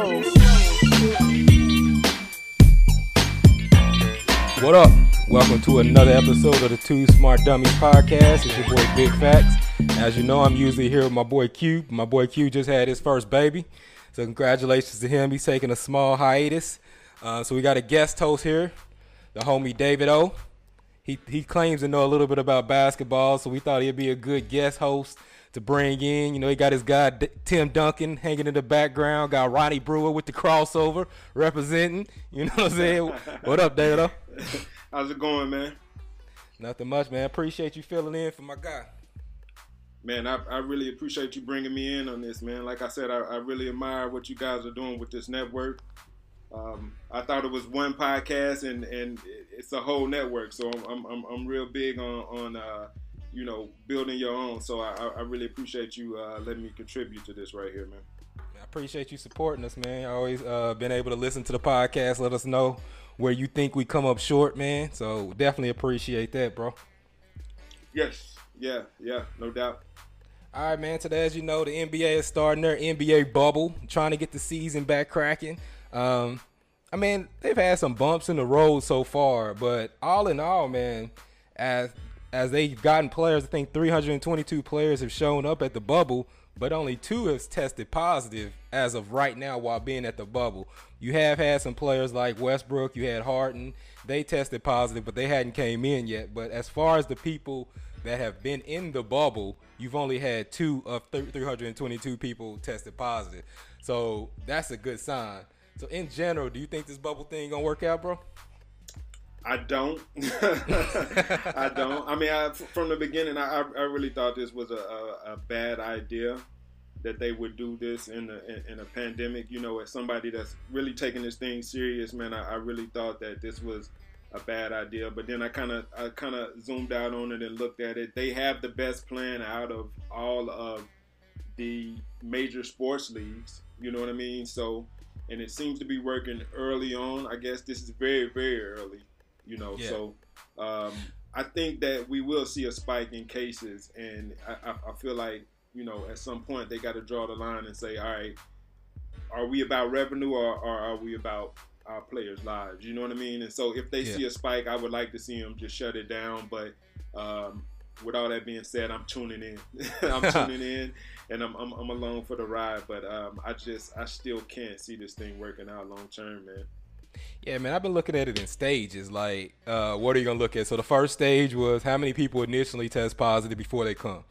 What up? Welcome to another episode of the Two Smart Dummies podcast. It's your boy Big Facts. As you know, I'm usually here with my boy Q. My boy Q just had his first baby. So congratulations to him. He's taking a small hiatus. Uh, so we got a guest host here, the homie David O. He he claims to know a little bit about basketball, so we thought he'd be a good guest host to bring in. You know, he got his guy D- Tim Duncan hanging in the background. Got Ronnie Brewer with the crossover representing. You know what I'm saying? what up, David O? How's it going, man? Nothing much, man. Appreciate you filling in for my guy. Man, I, I really appreciate you bringing me in on this, man. Like I said, I, I really admire what you guys are doing with this network. Um, I thought it was one podcast, and, and it's a whole network. So I'm, I'm, I'm real big on, on uh, you know, building your own. So I, I really appreciate you uh, letting me contribute to this right here, man. I appreciate you supporting us, man. I always uh, been able to listen to the podcast. Let us know where you think we come up short, man. So definitely appreciate that, bro. Yes, yeah, yeah, no doubt. All right, man. Today, as you know, the NBA is starting their NBA bubble, trying to get the season back cracking. Um, I mean, they've had some bumps in the road so far, but all in all, man, as as they've gotten players, I think 322 players have shown up at the bubble, but only two have tested positive as of right now while being at the bubble. You have had some players like Westbrook, you had Harden, they tested positive, but they hadn't came in yet. But as far as the people that have been in the bubble, you've only had two of 322 people tested positive. So that's a good sign. So in general, do you think this bubble thing gonna work out, bro? I don't. I don't. I mean, I, from the beginning, I, I really thought this was a, a, a bad idea that they would do this in a, in, a pandemic. You know, as somebody that's really taking this thing serious, man, I, I really thought that this was a bad idea. But then I kind of I kind of zoomed out on it and looked at it. They have the best plan out of all of the major sports leagues. You know what I mean? So, and it seems to be working early on. I guess this is very very early you know. Yeah. So um, I think that we will see a spike in cases, and I, I, feel like you know at some point they got to draw the line and say, all right, are we about revenue or, or are we about our players' lives? You know what I mean? And so if they yeah. see a spike, I would like to see them just shut it down, but. Um, with all that being said, I'm tuning in. I'm tuning in, and I'm, I'm, I'm along for the ride. But um, I just I still can't see this thing working out long term, man. Yeah, man, I've been looking at it in stages. Like, uh, what are you gonna look at? So the first stage was how many people initially test positive before they come.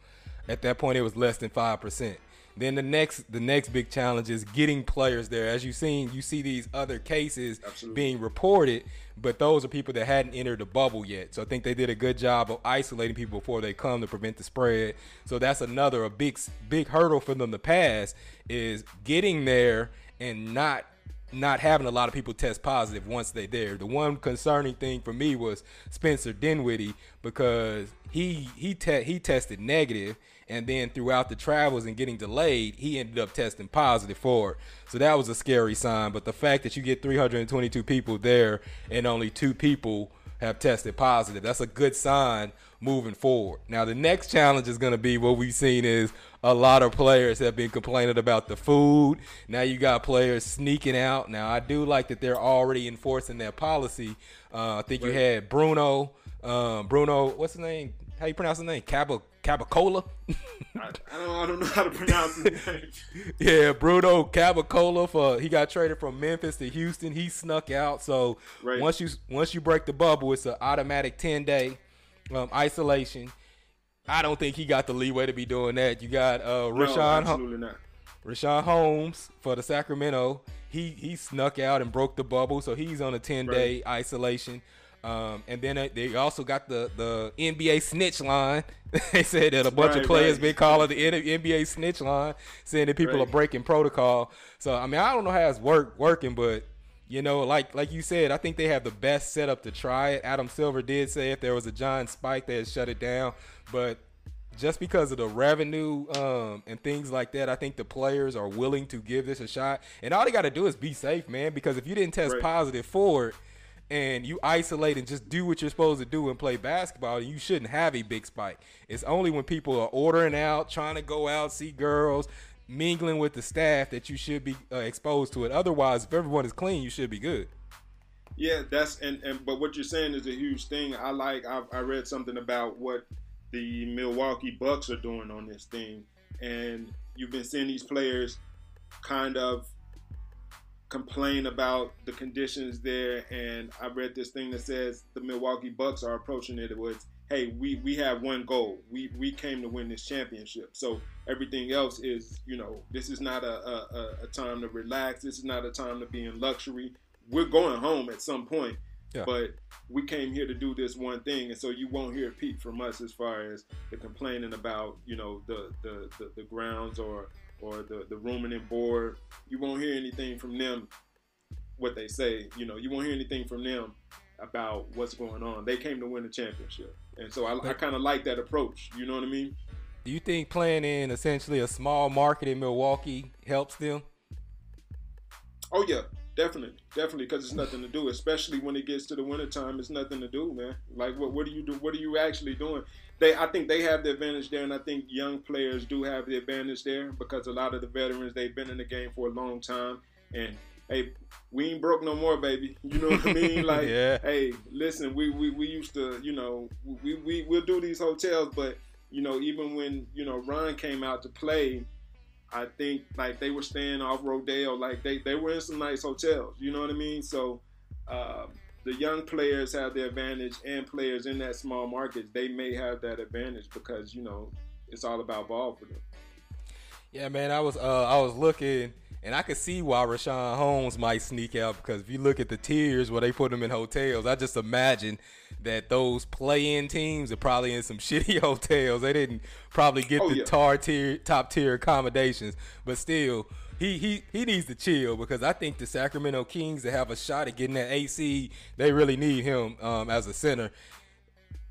At that point, it was less than five percent. Then the next the next big challenge is getting players there. As you've seen, you see these other cases Absolutely. being reported, but those are people that hadn't entered the bubble yet. So I think they did a good job of isolating people before they come to prevent the spread. So that's another a big big hurdle for them to pass is getting there and not not having a lot of people test positive once they're there. The one concerning thing for me was Spencer Dinwiddie because he he te- he tested negative, and then throughout the travels and getting delayed, he ended up testing positive for it. So that was a scary sign. But the fact that you get 322 people there and only two people have tested positive, that's a good sign moving forward. Now the next challenge is going to be what we've seen is a lot of players have been complaining about the food. Now you got players sneaking out. Now I do like that they're already enforcing that policy. Uh, I think you had Bruno, um, Bruno, what's his name? How you pronounce his name? Cabo Cabacola. I, I, don't I don't know how to pronounce his name. yeah, Bruno Cabacola for he got traded from Memphis to Houston. He snuck out. So right. once you once you break the bubble, it's an automatic ten day um, isolation. I don't think he got the leeway to be doing that. You got uh, Richaun, no, Richaun Holmes for the Sacramento. He he snuck out and broke the bubble, so he's on a ten day right. isolation. Um, and then they also got the the NBA snitch line. they said that a bunch right, of players right. been calling the NBA snitch line, saying that people right. are breaking protocol. So I mean, I don't know how it's work working, but you know, like like you said, I think they have the best setup to try it. Adam Silver did say if there was a giant spike, they'd shut it down. But just because of the revenue um, and things like that, I think the players are willing to give this a shot. And all they got to do is be safe, man. Because if you didn't test right. positive for it and you isolate and just do what you're supposed to do and play basketball, you shouldn't have a big spike. It's only when people are ordering out, trying to go out, see girls, mingling with the staff that you should be uh, exposed to it. Otherwise, if everyone is clean, you should be good. Yeah, that's and, and but what you're saying is a huge thing. I like I've, I read something about what the Milwaukee Bucks are doing on this thing, and you've been seeing these players kind of complain about the conditions there. And I read this thing that says the Milwaukee Bucks are approaching it with, "Hey, we we have one goal. We we came to win this championship. So everything else is, you know, this is not a a, a time to relax. This is not a time to be in luxury. We're going home at some point." Yeah. But we came here to do this one thing, and so you won't hear a peep from us as far as the complaining about, you know, the the, the, the grounds or or the, the rooming and board, you won't hear anything from them what they say. You know, you won't hear anything from them about what's going on. They came to win the championship. And so I, I kind of like that approach. You know what I mean? Do you think playing in essentially a small market in Milwaukee helps them? Oh, yeah. Definitely, definitely, because it's nothing to do. Especially when it gets to the wintertime, it's nothing to do, man. Like, what what do you do? What are you actually doing? They, I think they have the advantage there, and I think young players do have the advantage there because a lot of the veterans they've been in the game for a long time, and hey, we ain't broke no more, baby. You know what I mean? Like, yeah. hey, listen, we, we we used to, you know, we we we'll do these hotels, but you know, even when you know Ron came out to play I think like they were staying off Rodeo, like they, they were in some nice hotels. You know what I mean? So uh, the young players have the advantage, and players in that small market they may have that advantage because you know it's all about ball for them. Yeah, man, I was uh, I was looking and I could see why Richaun Holmes might sneak out because if you look at the tiers where they put them in hotels, I just imagine that those play-in teams are probably in some shitty hotels. They didn't probably get oh, the yeah. tar tier, top tier accommodations, but still, he he he needs to chill because I think the Sacramento Kings to have a shot at getting that AC, they really need him um, as a center.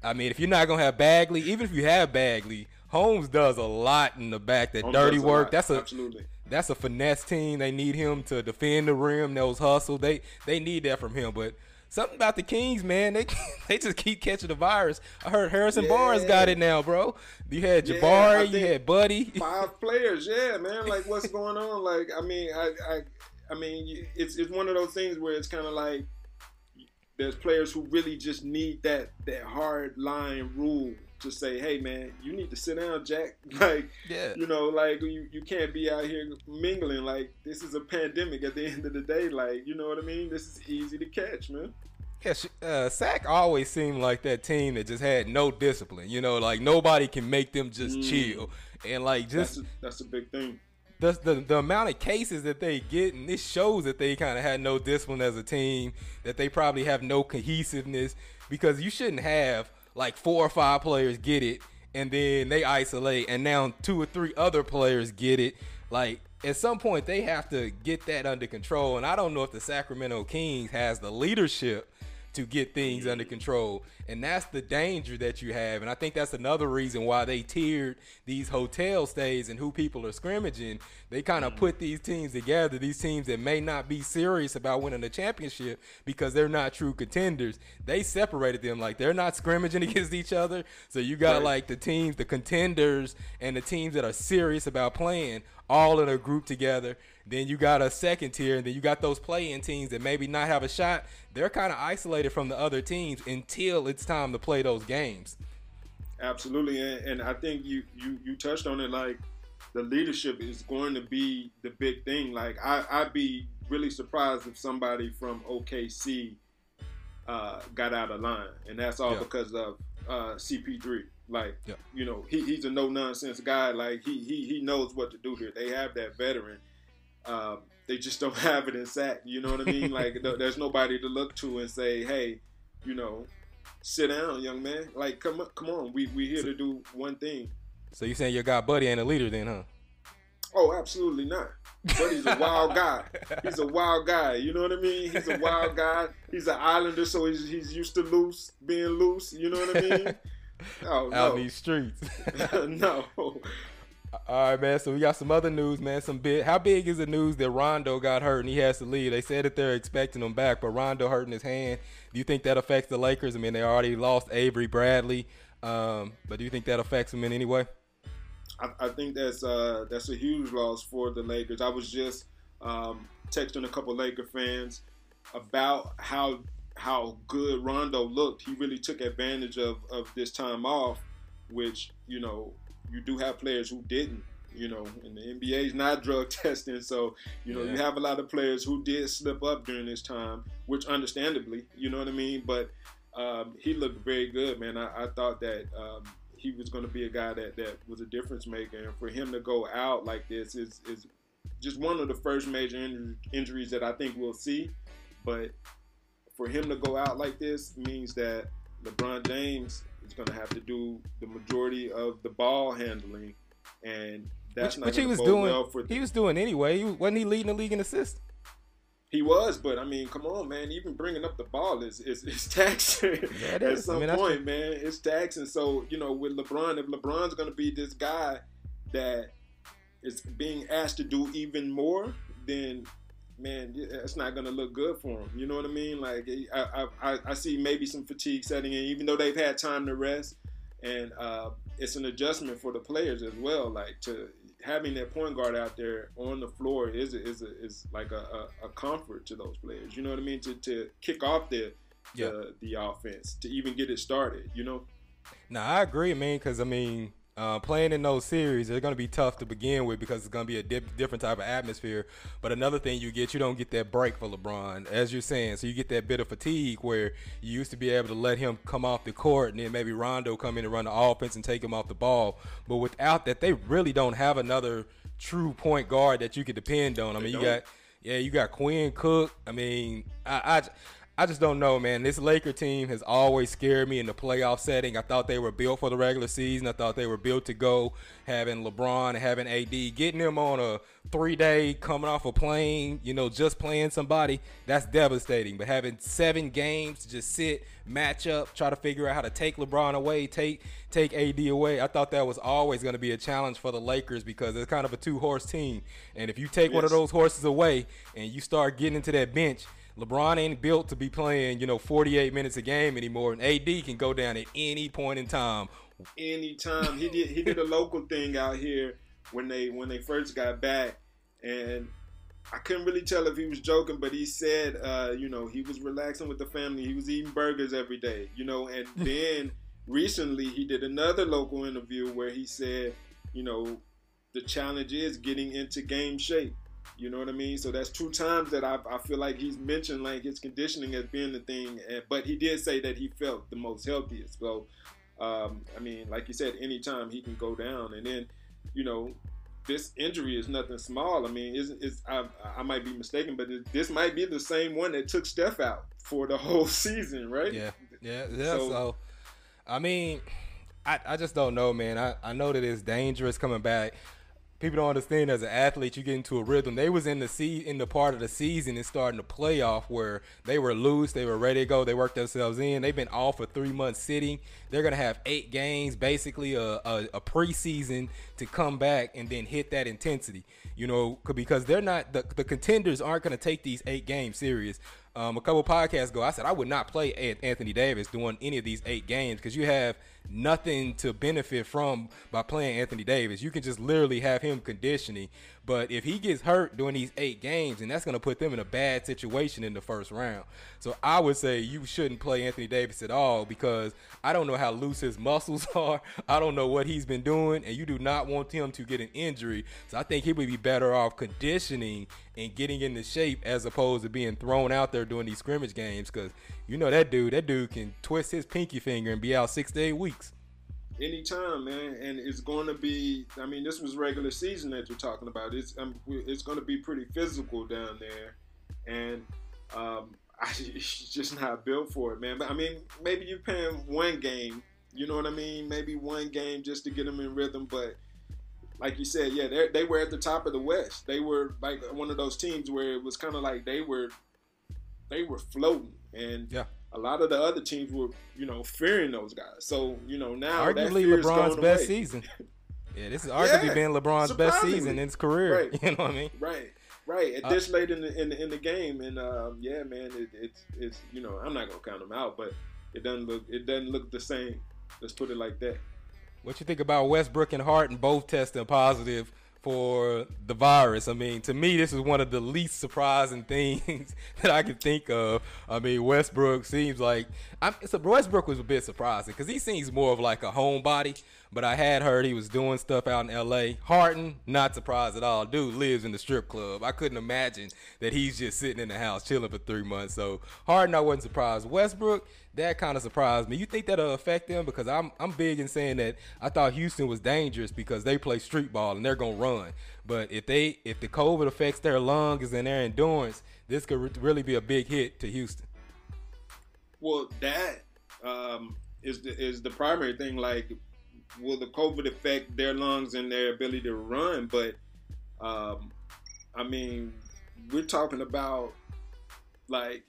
I mean, if you're not gonna have Bagley, even if you have Bagley, Holmes does a lot in the back. That Holmes dirty work. That's a absolutely that's a finesse team. They need him to defend the rim, those hustle. They they need that from him. But something about the Kings, man, they they just keep catching the virus. I heard Harrison yeah. Barnes got it now, bro. You had Jabari, yeah, you had Buddy. Five players, yeah, man. Like what's going on? Like I mean, I I I mean, it's it's one of those things where it's kind of like there's players who really just need that that hard line rule to say, hey man, you need to sit down, Jack. Like, yeah. you know, like you, you can't be out here mingling. Like, this is a pandemic at the end of the day. Like, you know what I mean? This is easy to catch, man. Yeah, uh, Sac always seemed like that team that just had no discipline. You know, like nobody can make them just mm. chill and like just. That's a, that's a big thing. The, the, the amount of cases that they get, and this shows that they kind of had no discipline as a team, that they probably have no cohesiveness because you shouldn't have like four or five players get it and then they isolate and now two or three other players get it. Like at some point they have to get that under control and i don't know if the sacramento kings has the leadership to get things under control. And that's the danger that you have. And I think that's another reason why they tiered these hotel stays and who people are scrimmaging. They kind of mm. put these teams together, these teams that may not be serious about winning the championship because they're not true contenders. They separated them like they're not scrimmaging against each other. So you got right. like the teams, the contenders, and the teams that are serious about playing all in a group together. Then you got a second tier, and then you got those play-in teams that maybe not have a shot. They're kind of isolated from the other teams until it's time to play those games. Absolutely, and, and I think you you you touched on it. Like the leadership is going to be the big thing. Like I, I'd be really surprised if somebody from OKC uh, got out of line, and that's all yeah. because of uh, CP3. Like, yeah. you know, he, he's a no nonsense guy. Like, he, he he knows what to do here. They have that veteran. Um, they just don't have it in Sac. You know what I mean? like, there's nobody to look to and say, hey, you know, sit down, young man. Like, come on, come on. We we here to do one thing. So you saying your guy Buddy ain't a leader then, huh? Oh, absolutely not. Buddy's a wild guy. He's a wild guy. You know what I mean? He's a wild guy. He's an islander, so he's, he's used to loose, being loose. You know what I mean? Oh, out no. these streets. no. All right, man. So we got some other news, man. Some big. How big is the news that Rondo got hurt and he has to leave? They said that they're expecting him back, but Rondo hurting his hand. Do you think that affects the Lakers? I mean, they already lost Avery Bradley, um, but do you think that affects them in any way? I, I think that's uh, that's a huge loss for the Lakers. I was just um, texting a couple Laker fans about how how good Rondo looked. He really took advantage of, of this time off, which you know you do have players who didn't. You know, and the NBA is not drug testing, so you know yeah. you have a lot of players who did slip up during this time, which understandably, you know what I mean. But um, he looked very good, man. I, I thought that um, he was going to be a guy that, that was a difference maker. And for him to go out like this is, is just one of the first major in- injuries that I think we'll see. But for him to go out like this means that LeBron James is going to have to do the majority of the ball handling. And that's which, not which he was doing. Well for he was doing anyway. He, wasn't he leading the league in assists? He was, but I mean, come on, man. Even bringing up the ball is is, is taxing yeah, it is. at some I mean, point, man. It's taxing. So you know, with LeBron, if LeBron's going to be this guy that is being asked to do even more, then man, it's not going to look good for them. You know what I mean? Like I, I, I see maybe some fatigue setting in, even though they've had time to rest, and uh, it's an adjustment for the players as well. Like to having that point guard out there on the floor is a, is a, is like a, a, a, comfort to those players. You know what I mean? To to kick off the yeah. the, the offense to even get it started. You know. No, I agree, man. Because I mean, uh, playing in those series, they're going to be tough to begin with because it's going to be a dip, different type of atmosphere. But another thing you get, you don't get that break for LeBron, as you're saying. So you get that bit of fatigue where you used to be able to let him come off the court and then maybe Rondo come in and run the offense and take him off the ball. But without that, they really don't have another true point guard that you could depend on. I mean, you got yeah, you got Quinn Cook. I mean, I, I I just don't know, man. This Laker team has always scared me in the playoff setting. I thought they were built for the regular season. I thought they were built to go. Having LeBron, having AD, getting them on a three-day coming off a plane, you know, just playing somebody, that's devastating. But having seven games to just sit, match up, try to figure out how to take LeBron away, take take AD away, I thought that was always going to be a challenge for the Lakers because it's kind of a two-horse team. And if you take yes. one of those horses away and you start getting into that bench – LeBron ain't built to be playing, you know, 48 minutes a game anymore, and AD can go down at any point in time. Anytime he did, he did a local thing out here when they when they first got back, and I couldn't really tell if he was joking, but he said, uh, you know, he was relaxing with the family. He was eating burgers every day, you know, and then recently he did another local interview where he said, you know, the challenge is getting into game shape. You know what I mean? So that's two times that I, I feel like he's mentioned like his conditioning as being the thing, but he did say that he felt the most healthiest. So, um, I mean, like you said, anytime he can go down, and then, you know, this injury is nothing small. I mean, is is I, I might be mistaken, but it, this might be the same one that took Steph out for the whole season, right? Yeah, yeah, yeah. So, so I mean, I, I just don't know, man. I, I know that it's dangerous coming back people don't understand as an athlete you get into a rhythm. They was in the sea in the part of the season and starting the playoff where they were loose they were ready to go they worked themselves in. They've been off for three months sitting. They're gonna have eight games basically a, a, a preseason to come back and then hit that intensity you know because they're not the, the contenders aren't gonna take these eight games serious. Um, a couple podcasts ago, I said I would not play Anthony Davis doing any of these eight games because you have nothing to benefit from by playing Anthony Davis. You can just literally have him conditioning. But if he gets hurt during these eight games, and that's going to put them in a bad situation in the first round. So I would say you shouldn't play Anthony Davis at all because I don't know how loose his muscles are. I don't know what he's been doing, and you do not want him to get an injury. So I think he would be better off conditioning and getting into shape as opposed to being thrown out there doing these scrimmage games because you know that dude, that dude can twist his pinky finger and be out six to eight weeks anytime, man. And it's going to be. I mean, this was regular season that you're talking about. It's um, it's going to be pretty physical down there, and um, I, just not built for it, man. But I mean, maybe you're paying one game. You know what I mean? Maybe one game just to get them in rhythm, but. Like you said, yeah, they were at the top of the West. They were like one of those teams where it was kind of like they were, they were floating, and yeah a lot of the other teams were, you know, fearing those guys. So, you know, now arguably LeBron's best away. season. Yeah, this is arguably yeah, been LeBron's best season in his career. Right. You know what I mean? Right. Right. At uh, this late in the in the, in the game, and um, yeah, man, it, it's it's you know I'm not gonna count them out, but it doesn't look it doesn't look the same. Let's put it like that. What you think about Westbrook and Harden both testing positive for the virus. I mean, to me, this is one of the least surprising things that I can think of. I mean, Westbrook seems like I'm, so Westbrook was a bit surprising because he seems more of like a homebody. But I had heard he was doing stuff out in L.A. Harden, not surprised at all. Dude lives in the strip club. I couldn't imagine that he's just sitting in the house chilling for three months. So Harden, I wasn't surprised. Westbrook, that kind of surprised me. You think that'll affect them? Because I'm I'm big in saying that I thought Houston was dangerous because they play street ball and they're gonna run. But if they if the COVID affects their lungs and their endurance, this could really be a big hit to Houston. Well, that um, is the is the primary thing. Like will the COVID affect their lungs and their ability to run? But um, I mean, we're talking about like,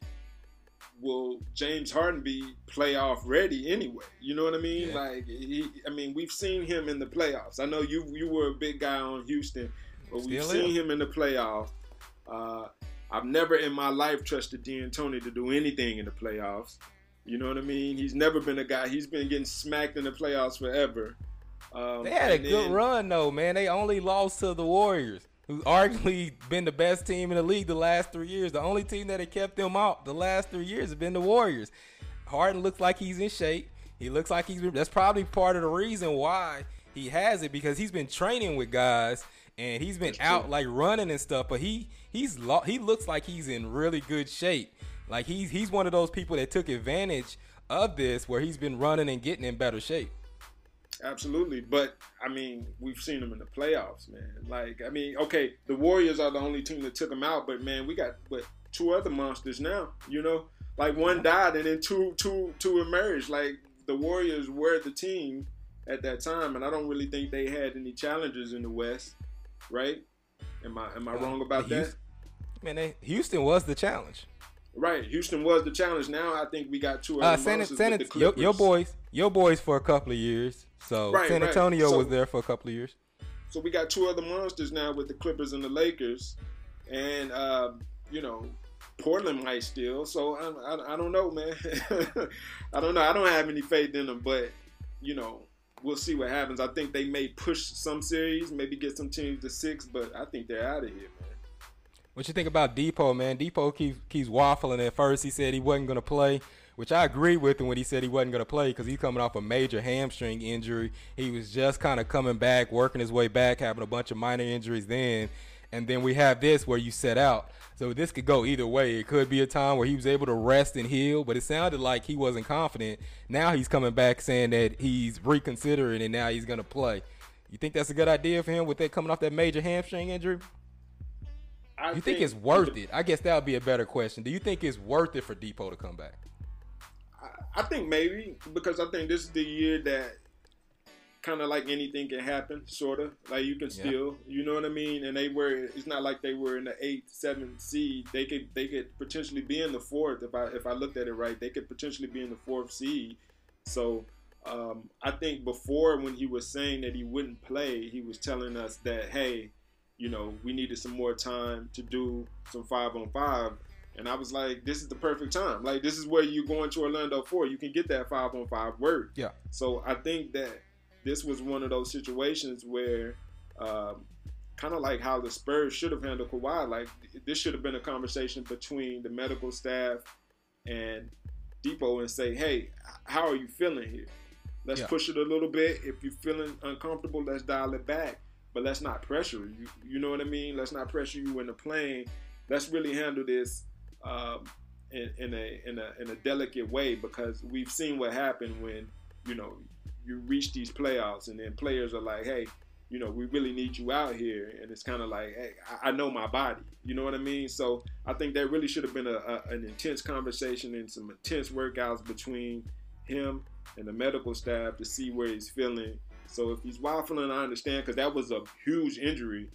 will James Harden be playoff ready anyway? You know what I mean? Yeah. Like, he, I mean, we've seen him in the playoffs. I know you you were a big guy on Houston, but Still we've seen him in the playoffs. Uh, I've never in my life trusted D'Antoni to do anything in the playoffs. You know what I mean? He's never been a guy. He's been getting smacked in the playoffs forever. Um, they had a good then, run though, man. They only lost to the Warriors, who's arguably been the best team in the league the last three years. The only team that had kept them out the last three years has been the Warriors. Harden looks like he's in shape. He looks like he's. That's probably part of the reason why he has it because he's been training with guys and he's been out like running and stuff. But he he's he looks like he's in really good shape. Like he's he's one of those people that took advantage of this where he's been running and getting in better shape. Absolutely, but I mean, we've seen him in the playoffs, man. Like, I mean, okay, the Warriors are the only team that took him out, but man, we got what two other monsters now. You know, like one died and then two, two, two emerged. Like the Warriors were the team at that time, and I don't really think they had any challengers in the West, right? Am I am I wrong about Houston, that? Man, they, Houston was the challenge. Right, Houston was the challenge. Now I think we got two other uh, San, San, your, your, boys, your boys for a couple of years. So right, San Antonio right. so, was there for a couple of years. So we got two other monsters now with the Clippers and the Lakers, and uh, you know Portland might still. So I, I, I don't know, man. I don't know. I don't have any faith in them, but you know we'll see what happens. I think they may push some series, maybe get some teams to six, but I think they're out of here, man. What you think about Dipo, man? Dipo keeps keeps waffling. At first, he said he wasn't going to play, which I agree with him when he said he wasn't going to play because he's coming off a major hamstring injury. He was just kind of coming back, working his way back, having a bunch of minor injuries then. And then we have this where you set out. So this could go either way. It could be a time where he was able to rest and heal, but it sounded like he wasn't confident. Now he's coming back saying that he's reconsidering and now he's going to play. You think that's a good idea for him with that coming off that major hamstring injury? I you think, think it's worth it? I guess that would be a better question. Do you think it's worth it for Dipo to come back? I, I think maybe because I think this is the year that kind of like anything can happen, sort of. Like you can still, yeah. you know what I mean. And they were. It's not like they were in the eighth, seventh seed. They could they could potentially be in the fourth if I if I looked at it right. They could potentially be in the fourth seed. So um, I think before when he was saying that he wouldn't play, he was telling us that hey, you know, we needed some more time to do some five on five. And I was like, this is the perfect time. Like, this is where you're going to Orlando for. You can get that five on five work. Yeah. So I think that this was one of those situations where, um, kind of like how the Spurs should have handled Kawhi. Like, this should have been a conversation between the medical staff and Dipo and say, hey, how are you feeling here? Let's yeah. push it a little bit. If you're feeling uncomfortable, let's dial it back but let's not pressure you. You know what I mean? Let's not pressure you in the plane. Let's really handle this um, in, in, a in a in a delicate way because we've seen what happened when you know you reach these playoffs and then players are like, hey, you know, we really need you out here, and it's kind of like, hey, I, I, know my body. You know what I mean? So I think that really should have been a, a, an intense conversation and some intense workouts between him and the medical staff to see where he's feeling so if he's waffling, I understand because that was a huge injury.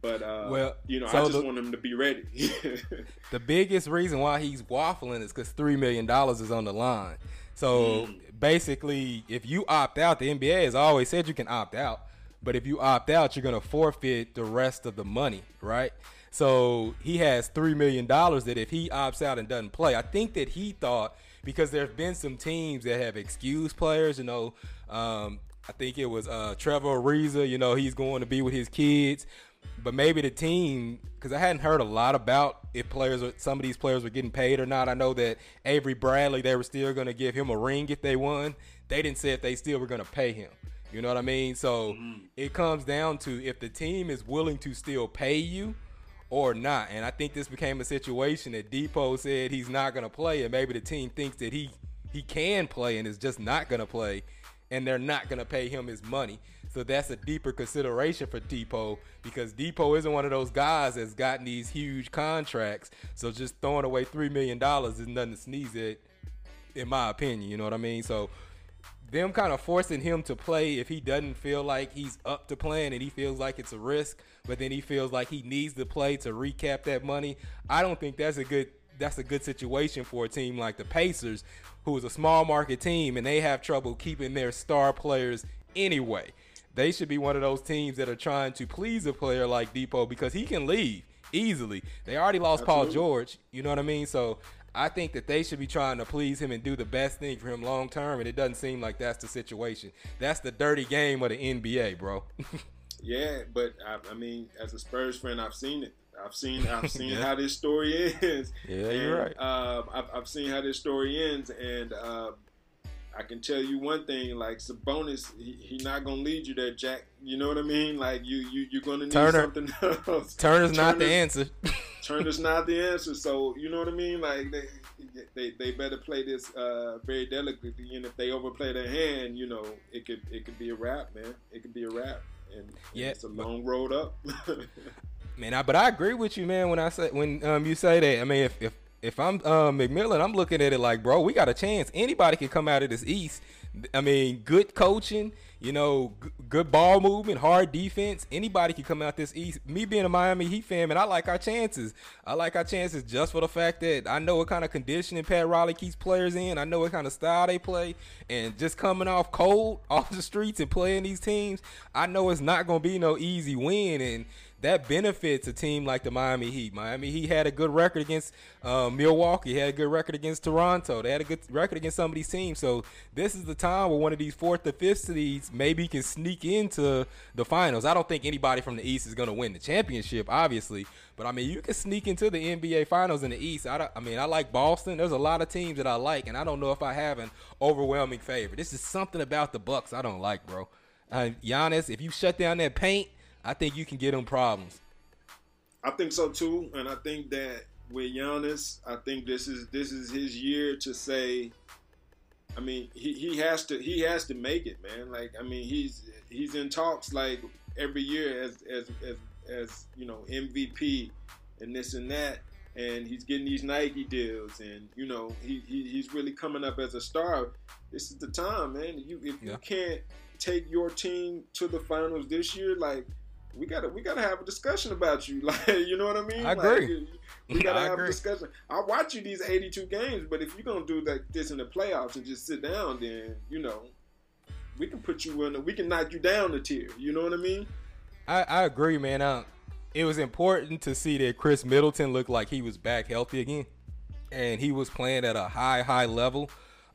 But uh, well, you know, so I just the, want him to be ready. the biggest reason why he's waffling is because three million dollars is on the line. So mm. basically, if you opt out, the NBA has always said you can opt out. But if you opt out, you're gonna forfeit the rest of the money, right? So he has three million dollars that if he opts out and doesn't play, I think that he thought because there have been some teams that have excused players, you know, um, I think it was uh, Trevor Ariza. You know, he's going to be with his kids, but maybe the team because I hadn't heard a lot about if players or some of these players were getting paid or not. I know that Avery Bradley they were still going to give him a ring if they won. They didn't say if they still were going to pay him. You know what I mean? So mm-hmm. it comes down to if the team is willing to still pay you or not. And I think this became a situation that Dipo said he's not going to play, and maybe the team thinks that he he can play and is just not going to play, and they're not going to pay him his money. So that's a deeper consideration for Dipo because Dipo isn't one of those guys that's gotten these huge contracts. So just throwing away three million dollars is nothing to sneeze at, in my opinion. You know what I mean? So them kind of forcing him to play if he doesn't feel like he's up to playing and he feels like it's a risk, but then he feels like he needs to play to recap that money. I don't think that's a good that's a good situation for a team like the Pacers, who is a small market team and they have trouble keeping their star players anyway. They should be one of those teams that are trying to please a player like Dipo because he can leave easily. They already lost Absolutely. Paul George, you know what I mean? So I think that they should be trying to please him and do the best thing for him long term, and it doesn't seem like that's the situation. That's the dirty game of the NBA, bro. yeah, but I, I, mean, as a Spurs fan, I've seen it. I've seen I've seen yeah. how this story ends. Yeah, and, you're right. Uh, I've, I've seen how this story ends, and uh, I can tell you one thing: like Sabonis, he, he not gonna lead you there, Jack. You know what I mean? Like you you you're gonna need Turner, something else. Turner's not the answer. Turner's not the answer. So you know what I mean? Like they they, they better play this uh, very delicately, and if they overplay their hand, you know, it could it could be a wrap, man. It could be a wrap, and, and yeah, it's a long road up. Man, I, but I agree with you, man. When I say when um, you say that, I mean, if if if I'm uh, McMillan, I'm looking at it like, bro, we got a chance. Anybody can come out of this East. I mean, good coaching, you know, g- good ball movement, hard defense. Anybody can come out this East. Me being a Miami Heat fan, and I like our chances. I like our chances just for the fact that I know what kind of conditioning Pat Riley keeps players in. I know what kind of style they play, and just coming off cold off the streets and playing these teams, I know it's not gonna be no easy win. And that benefits a team like the Miami Heat. Miami Heat had a good record against uh, Milwaukee, had a good record against Toronto. They had a good record against some of these teams. So this is the time where one of these fourth or fifth seeds maybe can sneak into the finals. I don't think anybody from the East is going to win the championship, obviously. But I mean, you can sneak into the NBA Finals in the East. I, I mean, I like Boston. There's a lot of teams that I like, and I don't know if I have an overwhelming favorite. This is something about the Bucks I don't like, bro. Uh, Giannis, if you shut down that paint, I think you can get him problems. I think so too, and I think that with Giannis, I think this is this is his year to say. I mean, he, he has to he has to make it, man. Like, I mean, he's he's in talks like every year as as as, as you know MVP and this and that, and he's getting these Nike deals, and you know he, he he's really coming up as a star. This is the time, man. You if yeah. you can't take your team to the finals this year, like we gotta we gotta have a discussion about you. Like you know what I mean? I agree. Like, we gotta have agree. a discussion. I watch you these eighty two games, but if you're gonna do like this in the playoffs and just sit down, then you know we can put you in. A, we can knock you down a tier. You know what I mean? I, I agree, man. Uh, it was important to see that Khris Middleton looked like he was back healthy again, and he was playing at a high high level.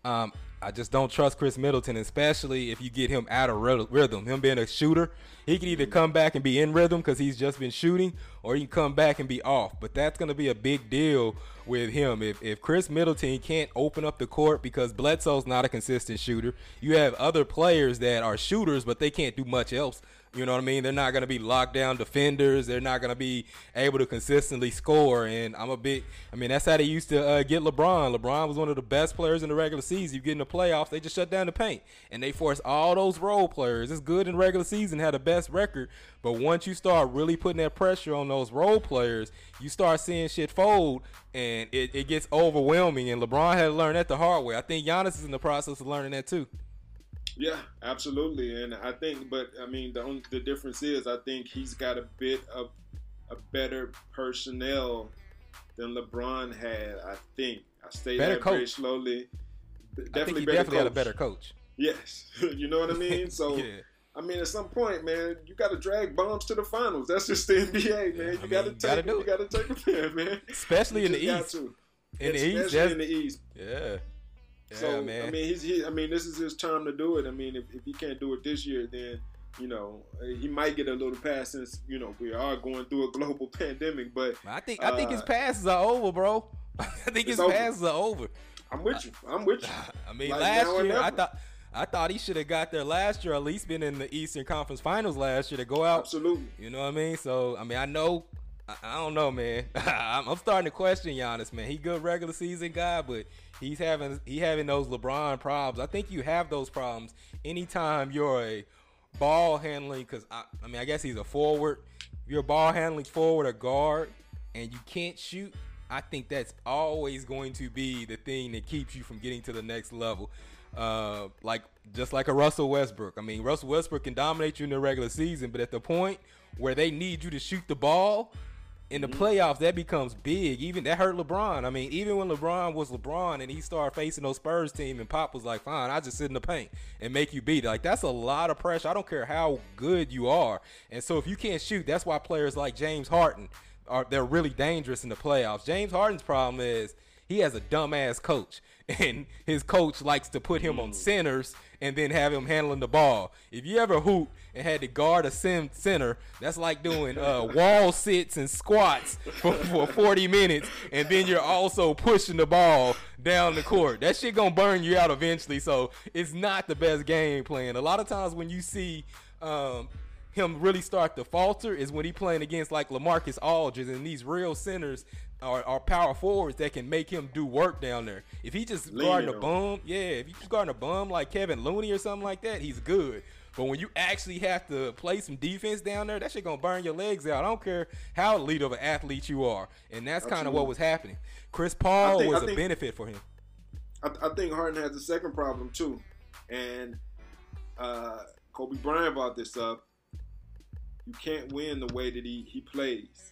Um, I just don't trust Khris Middleton, especially if you get him out of rhythm. Him being a shooter, he can either come back and be in rhythm because he's just been shooting, or he can come back and be off. But that's going to be a big deal with him. If, if Khris Middleton can't open up the court because Bledsoe's not a consistent shooter, you have other players that are shooters, but they can't do much else. You know what I mean? They're not going to be locked down defenders. They're not going to be able to consistently score. And I'm a big, I mean, that's how they used to uh, get LeBron. LeBron was one of the best players in the regular season. You get in the playoffs, they just shut down the paint. And they force all those role players. It's good in regular season, had the best record. But once you start really putting that pressure on those role players, you start seeing shit fold and it, it gets overwhelming. And LeBron had to learn that the hard way. I think Giannis is in the process of learning that too. Yeah, absolutely, and I think, but I mean, the only, the difference is I think he's got a bit of a better personnel than LeBron had. I think I say better that coach. very slowly. Definitely, I think he definitely coach. had a better coach. Yes, you know what I mean. So. yeah. I mean, at some point, man, you got to drag bombs to the finals. That's just the NBA, man. You got to take it. You got to take it there, man. Especially in the East. In the East, especially in the East. Yeah. Yeah, so man. I mean, he's he. I mean, this is his time to do it. I mean, if, if he can't do it this year, then you know he might get a little pass since you know we are going through a global pandemic. But I think I think his uh, passes are over, bro. I think his over. passes are over. I'm with you. I'm with you. I mean, like last year I thought. I thought he should have got there last year, at least been in the Eastern Conference Finals last year to go out. Absolutely. You know what I mean? So I mean, I know I, I don't know, man. I'm, I'm, starting to question Giannis, man. He good regular season guy, but he's having he having those LeBron problems. I think you have those problems anytime you're a ball handling. Because I, I mean, I guess he's a forward. If you're a ball handling forward or guard, and you can't shoot, I think that's always going to be the thing that keeps you from getting to the next level. Uh, like just like a Russell Westbrook. I mean, Russell Westbrook can dominate you in the regular season, but at the point where they need you to shoot the ball, in the mm-hmm. playoffs, that becomes big. Even that hurt LeBron. I mean, even when LeBron was LeBron and he started facing those Spurs team, and Pop was like, "Fine, I just sit in the paint and make you beat." Like that's a lot of pressure. I don't care how good you are. And so if you can't shoot, that's why players like James Harden are they're really dangerous in the playoffs. James Harden's problem is he has a dumbass coach, and his coach likes to put him mm. on centers and then have him handling the ball. If you ever hoop and had to guard a sim center, that's like doing uh, wall sits and squats for, for 40 minutes, and then you're also pushing the ball down the court. That shit gonna burn you out eventually. So it's not the best game plan. A lot of times when you see um, him really start to falter is when he playing against like LaMarcus Aldridge and these real centers are, are power forwards that can make him do work down there. If he just guarding a bum, yeah, if he's guarding a bum like Kevin Looney or something like that, he's good. But when you actually have to play some defense down there, that shit gonna burn your legs out. I don't care how elite of an athlete you are, and that's kind of what was happening. Chris Paul think, was think, a benefit for him. I, I, think Harden has a second problem too, and uh, Kobe Bryant brought this up you can't win the way that he he plays.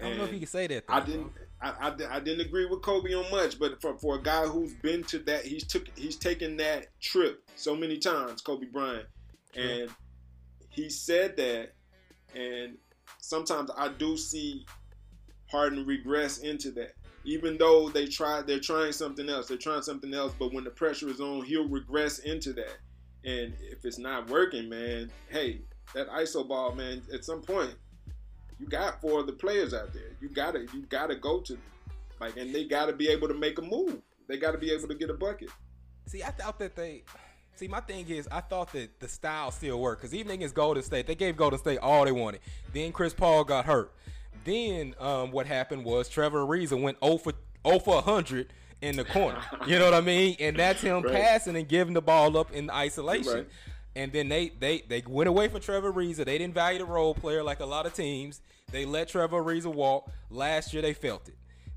I don't know if you can say that. Though, I didn't. I, I, I, didn't agree with Kobe on much, but for, for a guy who's been to that, he's took he's taken that trip so many times, Kobe Bryant, True. and he said that, and sometimes I do see Harden regress into that. Even though they try, they're trying something else. They're trying something else, but when the pressure is on, he'll regress into that. And if it's not working, man, hey, that ISO ball, man, at some point, you got four of the players out there. You gotta you gotta go to them. Like and they gotta be able to make a move. They gotta be able to get a bucket. See, I thought that they See, my thing is, I thought that the style still worked because even against Golden State, they gave Golden State all they wanted. Then Chris Paul got hurt. Then um, what happened was Trevor Ariza went 0 for 0 for 100 in the corner. you know what I mean? And that's him right. passing and giving the ball up in isolation. Right. And then they they they went away from Trevor Ariza. They didn't value the role player like a lot of teams. They let Trevor Ariza walk. Last year they felt it.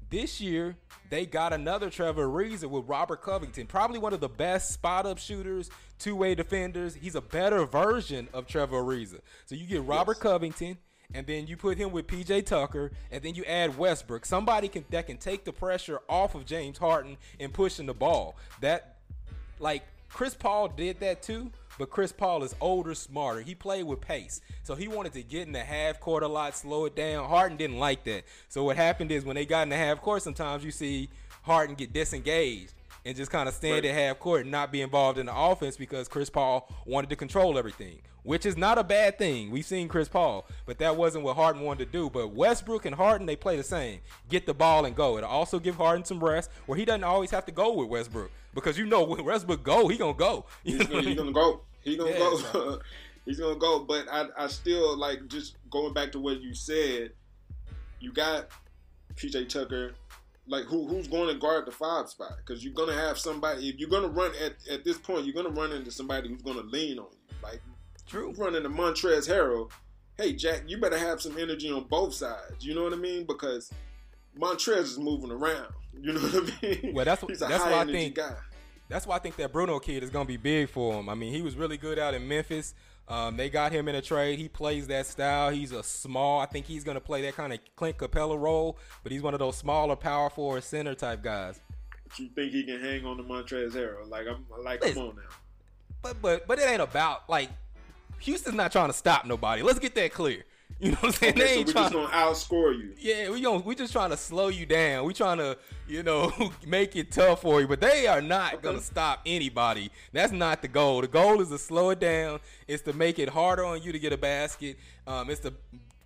This year they got another Trevor Ariza with Robert Covington, probably one of the best spot up shooters, two way defenders. He's a better version of Trevor Ariza. So you get Robert yes. Covington, and then you put him with PJ Tucker, and then you add Westbrook. Somebody can that can take the pressure off of James Harden and pushing the ball. That like Chris Paul did that too, but Chris Paul is older, smarter. He played with pace. So he wanted to get in the half court a lot, slow it down. Harden didn't like that. So what happened is when they got in the half court, sometimes you see Harden get disengaged and just kind of stand right. at half court and not be involved in the offense because Chris Paul wanted to control everything, which is not a bad thing. We've seen Chris Paul, but that wasn't what Harden wanted to do. But Westbrook and Harden, they play the same. Get the ball and go. It'll also give Harden some rest where he doesn't always have to go with Westbrook because you know when Westbrook go, he gonna go. He's gonna, go. He gonna yeah, go. So. he's gonna go. But I, I still like just going back to what you said. You got PJ Tucker. Like who who's going to guard the five spot? Because you're gonna have somebody. If you're gonna run at at this point, you're gonna run into somebody who's gonna lean on you. Like true, running to Montrezl Harrell. Hey Jack, you better have some energy on both sides. You know what I mean? Because Montrez is moving around. You know what I mean? Well, that's that's why I think guy. that's why I think that Bruno kid is gonna be big for him. I mean, he was really good out in Memphis. Um, they got him in a trade. He plays that style. He's a small. I think he's gonna play that kind of Clint Capela role, but he's one of those smaller power forward center type guys. But you think he can hang on to Montrezl Harrell? Like I'm like, Listen, come on now. But but but it ain't about like Houston's not trying to stop nobody. Let's get that clear. You know what I'm saying? Okay, they so ain't we're trying just gonna outscore you. Yeah, we going we just trying to slow you down. We trying to, you know, make it tough for you. But they are not gonna stop anybody. That's not the goal. The goal is to slow it down. It's to make it harder on you to get a basket. Um, it's to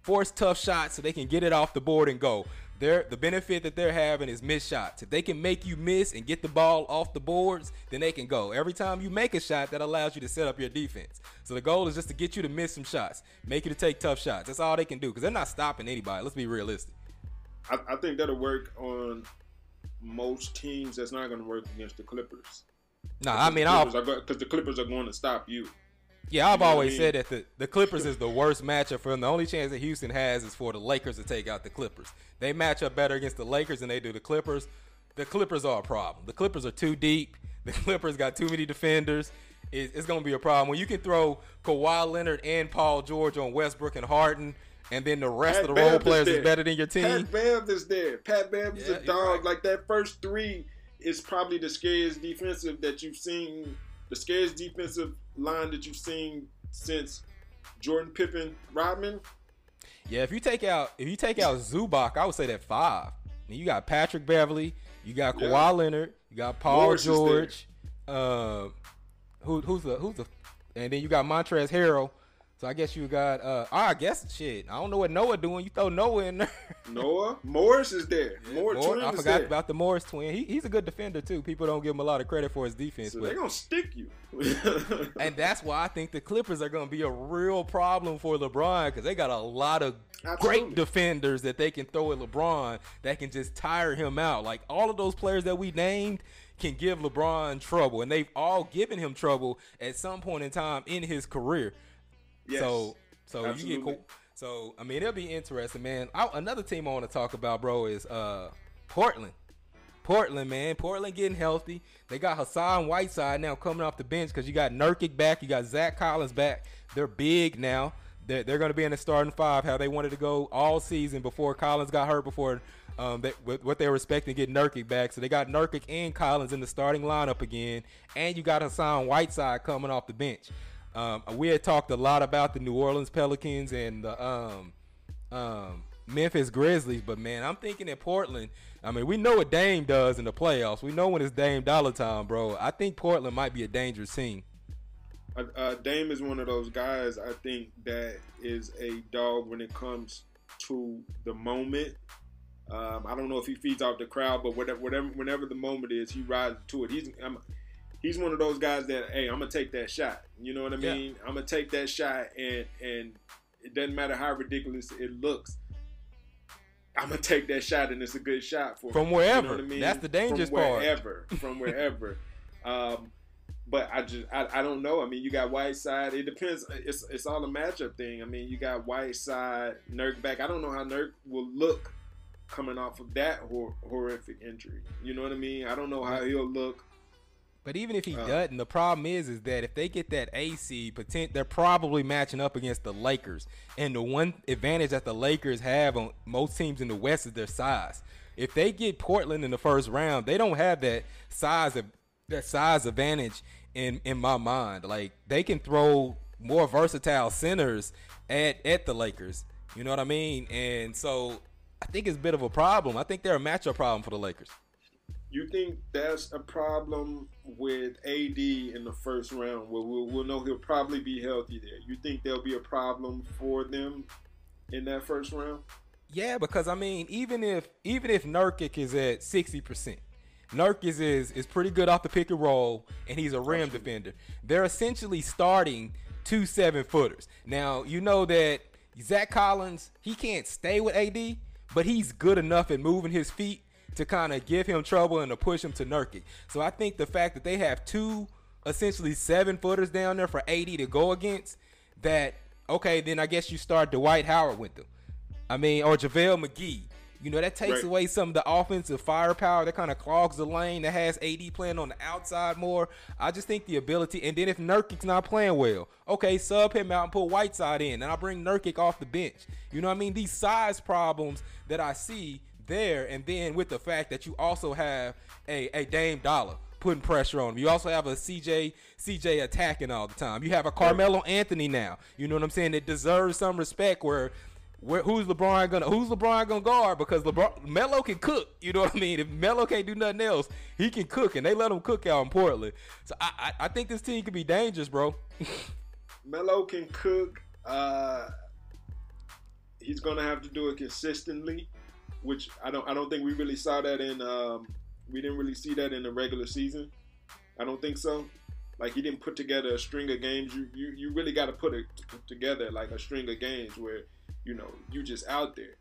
force tough shots so they can get it off the board and go. They're, the benefit that they're having is miss shots. If they can make you miss and get the ball off the boards, then they can go. Every time you make a shot, that allows you to set up your defense. So the goal is just to get you to miss some shots, make you to take tough shots. That's all they can do because they're not stopping anybody. Let's be realistic. I, I think that'll work on most teams. That's not going to work against the Clippers. Nah, I mean, I'll, because the Clippers are going to stop you. Yeah, I've You know always I mean? said that the, the Clippers is the worst matchup for them. The only chance that Houston has is for the Lakers to take out the Clippers. They match up better against the Lakers than they do the Clippers. The Clippers are a problem. The Clippers are too deep. The Clippers got too many defenders. It, it's going to be a problem. When you can throw Kawhi Leonard and Paul George on Westbrook and Harden, and then the rest Pat of the role Bev is players is there. better than your team. Pat Bev is there. Pat Bev is Yeah, a dog. right. Like that first three is probably the scariest defensive that you've seen. The scariest defensive line that you've seen since Jordan Pippen, Rodman. Yeah, if you take out if you take out Zubac, I would say that five. And you got Patrick Beverley, you got Kawhi Yeah. Leonard, you got Paul Morris. George, um, who who's the who's the, and then you got Montrezl Harrell. So I guess you got uh, I guess shit. I don't know what Noah doing. You throw Noah in there. Noah Morris is there. Morris, twin I forgot about the Morris twin. He, he's a good defender too. People don't give him a lot of credit for his defense, So but they're gonna stick you. and that's why I think the Clippers are going to be a real problem for LeBron because they got a lot of Absolutely. great defenders that they can throw at LeBron that can just tire him out. Like all of those players that we named can give LeBron trouble, and they've all given him trouble at some point in time in his career. Yes. So, so you get cool. So I mean, it'll be interesting, man. I, another team I want to talk about, bro, is uh Portland. Portland, man. Portland getting healthy. They got Hassan Whiteside now coming off the bench because you got Nurkic back. You got Zach Collins back. They're big now. They're, they're going to be in the starting five how they wanted to go all season before Collins got hurt, before um, they, what what they were expecting to get Nurkic back. So they got Nurkic and Collins in the starting lineup again. And you got Hassan Whiteside coming off the bench. Um, we had talked a lot about the New Orleans Pelicans and the um, um, Memphis Grizzlies, but man, I'm thinking at Portland. I mean, we know what Dame does in the playoffs. We know when it's Dame dollar time, bro. I think Portland might be a dangerous team. Uh, Dame is one of those guys I think that is a dog when it comes to the moment. Um, I don't know if he feeds off the crowd, but whatever, whatever, whenever the moment is, he rides to it. He's I'm, he's one of those guys that hey, I'm gonna take that shot. You know what I Yeah. mean? I'm gonna take that shot, and and it doesn't matter how ridiculous it looks. I'm gonna take that shot, and it's a good shot for From me. wherever. You know I mean? That's the dangerous from part. wherever, From wherever. um, but I just I, I don't know. I mean, you got Whiteside. It depends. It's it's all a matchup thing. I mean, you got Whiteside, Nurk back. I don't know how Nurk will look coming off of that hor- horrific injury. You know what I mean? I don't know how he'll look. But even if he Uh. doesn't, the problem is, is that if they get that AC, potent, they're probably matching up against the Lakers. And the one advantage that the Lakers have on most teams in the West is their size. If they get Portland in the first round, they don't have that size of that size advantage in in my mind. Like they can throw more versatile centers at at the Lakers. You know what I mean? And so I think it's a bit of a problem. I think they're a matchup problem for the Lakers. You think that's a problem with AD in the first round? Well, we'll, we'll know he'll probably be healthy there. You think there'll be a problem for them in that first round? Yeah, because I mean, even if even if Nurkic is at sixty percent, Nurkic is is pretty good off the pick and roll, and he's a rim defender. They're essentially starting two seven footers. Now you know that Zach Collins he can't stay with AD, but he's good enough at moving his feet to kind of give him trouble and to push him to Nurkic. So I think the fact that they have two essentially seven footers down there for AD to go against, that okay, then I guess you start Dwight Howard with them. I mean, or JaVale McGee. You know, that takes Right. away some of the offensive firepower that kind of clogs the lane that has AD playing on the outside more. I just think the ability, and then if Nurkic's not playing well, okay, sub him out and put Whiteside in, and I'll bring Nurkic off the bench. You know what I mean? These size problems that I see there, and then with the fact that you also have a, a Dame Dollar putting pressure on him. You also have a CJ CJ attacking all the time. You have a Carmelo Anthony now. You know what I'm saying? It deserves some respect where where, who's LeBron gonna who's LeBron gonna guard? Because LeBron Melo can cook. You know what I mean? If Melo can't do nothing else, he can cook, and they let him cook out in Portland. So I I, I think this team could be dangerous, bro. Melo can cook. Uh, he's gonna have to do it consistently, which I don't I don't think we really saw that in um, we didn't really see that in the regular season. I don't think so. Like he didn't put together a string of games. You you, you really got to put it together like a string of games where you know you just out there.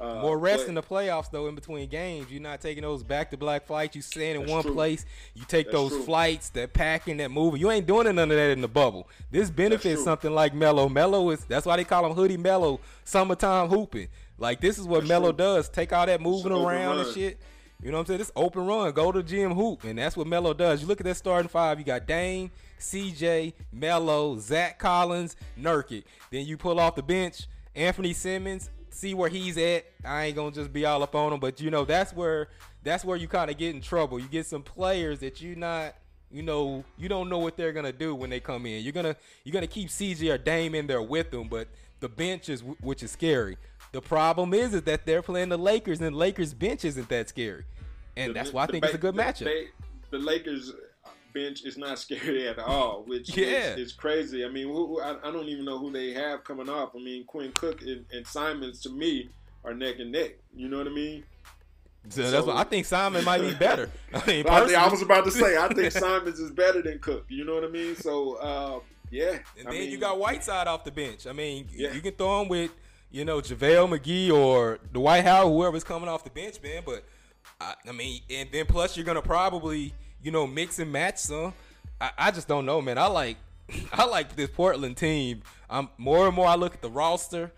Uh, More rest but, in the playoffs though in between games. You're not taking those back to black flights. You staying in one true. place. You take that's those true. flights, that packing, that moving. You ain't doing none of that in the bubble. This benefits something like Melo. Melo is that's why they call him Hoodie Melo, summertime hooping. Like this is what Melo does. Take all that moving around and shit. You know what I'm saying? This open run, go to gym hoop, and that's what Melo does. You look at that starting five. You got Dame, CJ, Melo, Zach Collins, Nurkic. Then you pull off the bench Anfernee Simons. See where he's at. I ain't gonna just be all up on him, but you know that's where that's where you kind of get in trouble. You get some players that you not you know you don't know what they're gonna do when they come in. You're gonna you're gonna keep CJ or Dame in there with them, but the bench is which is scary. The problem is is that they're playing the Lakers, and the Lakers bench isn't that scary, and the, that's why I think it's a good the, matchup. the Lakers bench is not scary at all, which yeah. is, is crazy. I mean, who, I, I, don't even know who they have coming off. I mean, Quinn Cook and, and Simons to me are neck and neck. You know what I mean? So, so that's what I think. Simon might be better. I mean, I, I, was about to say I think Simons is better than Cook. You know what I mean? So uh, yeah. And I then mean, you got Whiteside off the bench. I mean, yeah. you can throw him with you know, JaVale McGee or White House, whoever's coming off the bench, man. But I, I, mean, and then plus you're gonna probably, you know, mix and match some. I, I just don't know, man. I like I like this Portland team. I'm more and more I look at the roster,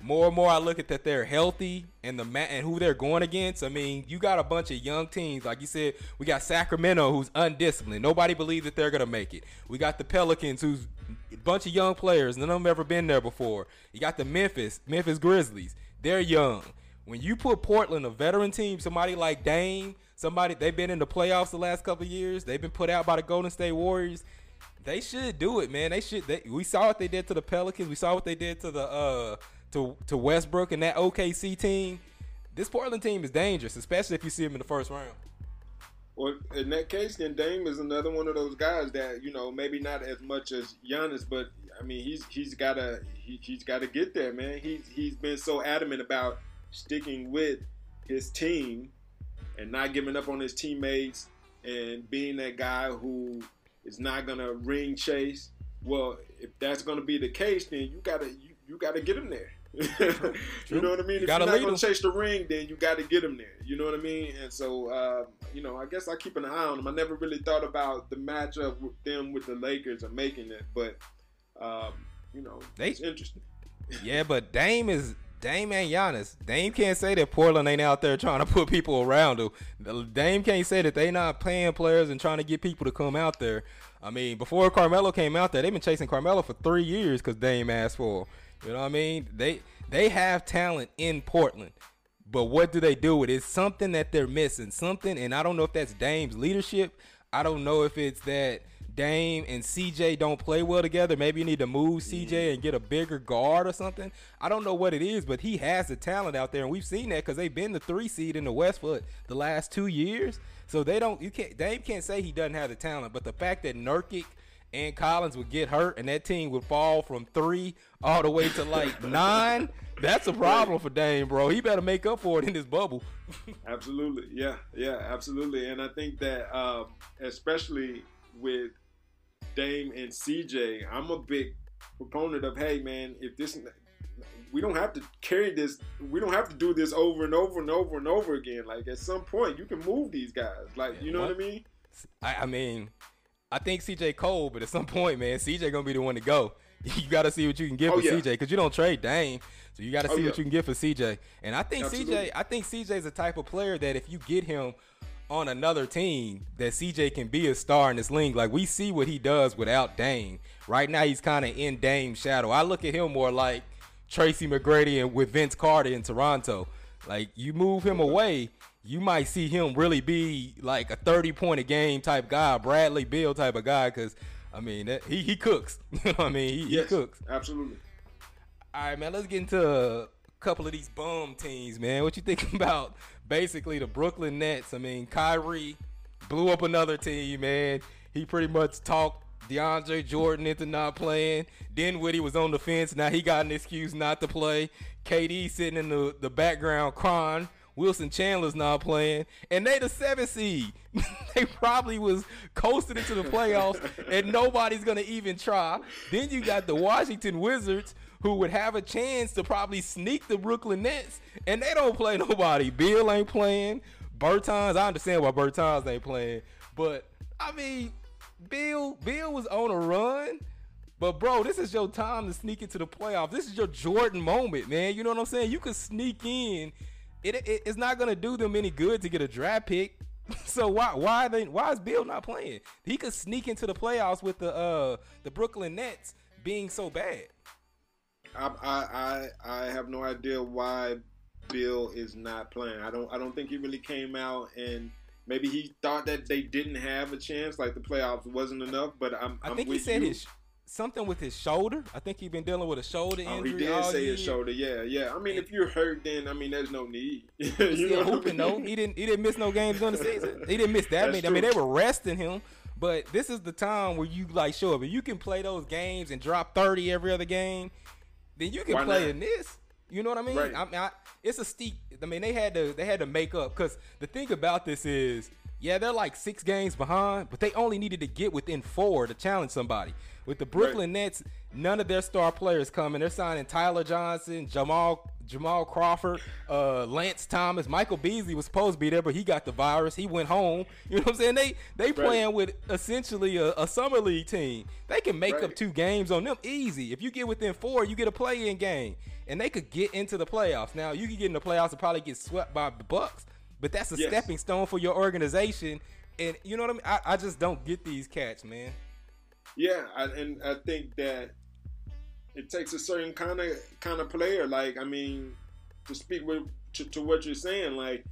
more and more I look at that they're healthy and the mat and who they're going against. I mean, you got a bunch of young teams, like you said. We got Sacramento, who's undisciplined. Nobody believes that they're gonna make it. We got the Pelicans, who's a bunch of young players. None of them ever been there before. You got the Memphis, Memphis Grizzlies. They're young. When you put Portland, a veteran team, somebody like Dame, somebody they've been in the playoffs the last couple years. They've been put out by the Golden State Warriors. They should do it, man. They should. They, we saw what they did to the Pelicans. We saw what they did to the uh to to Westbrook and that OKC team. This Portland team is dangerous, especially if you see them in the first round. Well, in that case, then Dame is another one of those guys that you know maybe not as much as Giannis, but I mean he's he's gotta he, he's gotta get there, man. He's he's been so adamant about sticking with his team and not giving up on his teammates and being that guy who is not gonna ring chase. Well, if that's gonna be the case, then you gotta you, you gotta get him there. you know what I mean? You if you're not gonna chase the ring, then you got to get him there. You know what I mean? And so, uh, you know, I guess I keep an eye on him. I never really thought about the matchup with them with the Lakers and making it, but um, you know, they, it's interesting. yeah, but Dame is Dame and Giannis. Dame can't say that Portland ain't out there trying to put people around him. Dame can't say that they not paying players and trying to get people to come out there. I mean, before Carmelo came out there, they've been chasing Carmelo for three years because Dame asked for. Him. You know what I mean? They they have talent in Portland. But what do they do with it? It's something that they're missing. Something, and I don't know if that's Dame's leadership. I don't know if it's that Dame and CJ don't play well together. Maybe you need to move CJ and get a bigger guard or something. I don't know what it is, but he has the talent out there, and we've seen that because they've been the three seed in the West for the last two years. So they don't. You can't. Dame can't say he doesn't have the talent, but the fact that Nurkic and Collins would get hurt and that team would fall from three all the way to like nine, that's a problem for Dame, bro. He better make up for it in this bubble. absolutely. Yeah. Yeah, absolutely. And I think that um, especially with Dame and CJ, I'm a big proponent of hey man, if this we don't have to carry this we don't have to do this over and over and over and over again. Like at some point you can move these guys. Like you know what, what I mean? I, I mean I think CJ Cole, but at some point, man, CJ gonna be the one to go. You got to see what you can get oh, for yeah. CJ because you don't trade Dame, so you got to oh, see yeah. what you can get for CJ. And I think Absolutely. CJ, I think CJ is the type of player that if you get him on another team, that CJ can be a star in this league. Like we see what he does without Dame. Right now, he's kind of in Dame's shadow. I look at him more like Tracy McGrady and with Vince Carter in Toronto. Like you move him away, you might see him really be like a 30 point a game type guy, Bradley Beal type of guy, because I mean that, he he cooks. you know what I mean? He, yes, he cooks. Absolutely. All right, man. Let's get into a couple of these bum teams, man. What you think about basically the Brooklyn Nets? I mean, Kyrie blew up another team, man. He pretty much talked DeAndre Jordan into not playing. Dinwiddie was on the fence. Now he got an excuse not to play. KD sitting in the, the background crying. Wilson Chandler's not playing. And they the seven seed. they probably was coasting into the playoffs and nobody's gonna even try. Then you got the Washington Wizards who would have a chance to probably sneak the Brooklyn Nets, and they don't play nobody. Beal ain't playing. Bertans, I understand why Bertans ain't playing, but I mean, Beal, Beal was on a run. But bro, this is your time to sneak into the playoffs. This is your Jordan moment, man. You know what I'm saying? You could sneak in. It, it it's not gonna do them any good to get a draft pick. so why why they why is Beal not playing? He could sneak into the playoffs with the uh the Brooklyn Nets being so bad. I I I, I have no idea why Beal is not playing. I don't I don't think he really came out and maybe he thought that they didn't have a chance, like the playoffs wasn't enough. But I'm, I I'm think he said you. his something with his shoulder. I think he's been dealing with a shoulder Oh, injury. he did say year. his shoulder. Yeah, yeah. I mean, And- if you're hurt, then I mean, there's no need. you know what I hooping though. He didn't. He didn't miss no games during the season. He didn't miss that That's many. I mean, they were resting him. But this is the time where you like show up. If you can play those games and drop thirty every other game, then you can Why play not? in this. You know what I mean? Right. I mean, I, it's a steep. I mean, they had to they had to make up because the thing about this is, yeah, they're like six games behind, but they only needed to get within four to challenge somebody. With the Brooklyn Nets, none of their star players coming. They're signing Tyler Johnson, Jamal Jamal Crawford, uh, Lance Thomas, Michael Beasley was supposed to be there, but he got the virus. He went home. You know what I'm saying? They they playing with essentially a, a summer league team. They can make up two games on them easy. If you get within four, you get a play-in game, and they could get into the playoffs. Now you could get in the playoffs and probably get swept by the Bucks, but that's a Yes. stepping stone for your organization. And you know what I mean? I, I just don't get these cats, man. Yeah, I, and I think that it takes a certain kind of kind of player. Like, I mean, to speak with to, to what you're saying, like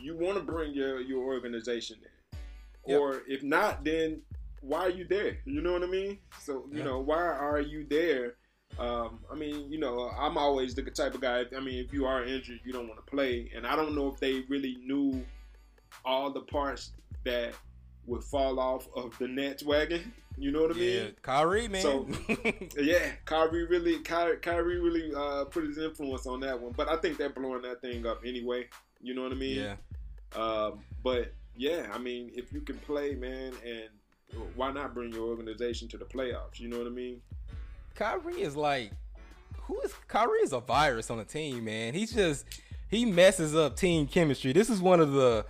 you want to bring your your organization in, Yep. or if not, then why are you there? You know what I mean? So you Yeah. know, why are you there? Um, I mean, you know, I'm always the type of guy. I mean, if you are injured, you don't want to play, and I don't know if they really knew all the parts that would fall off of the Nets wagon. You know what I Yeah, mean? Kyrie, man. So- Yeah, Kyrie really, Kyrie, Kyrie really uh, put his influence on that one. But I think they're blowing that thing up anyway. You know what I mean? yeah. Um, but yeah, I mean, if you can play, man, and why not bring your organization to the playoffs? You know what I mean? Kyrie is like, who is Kyrie is a virus on the team, man. He's just he messes up team chemistry. This is one of the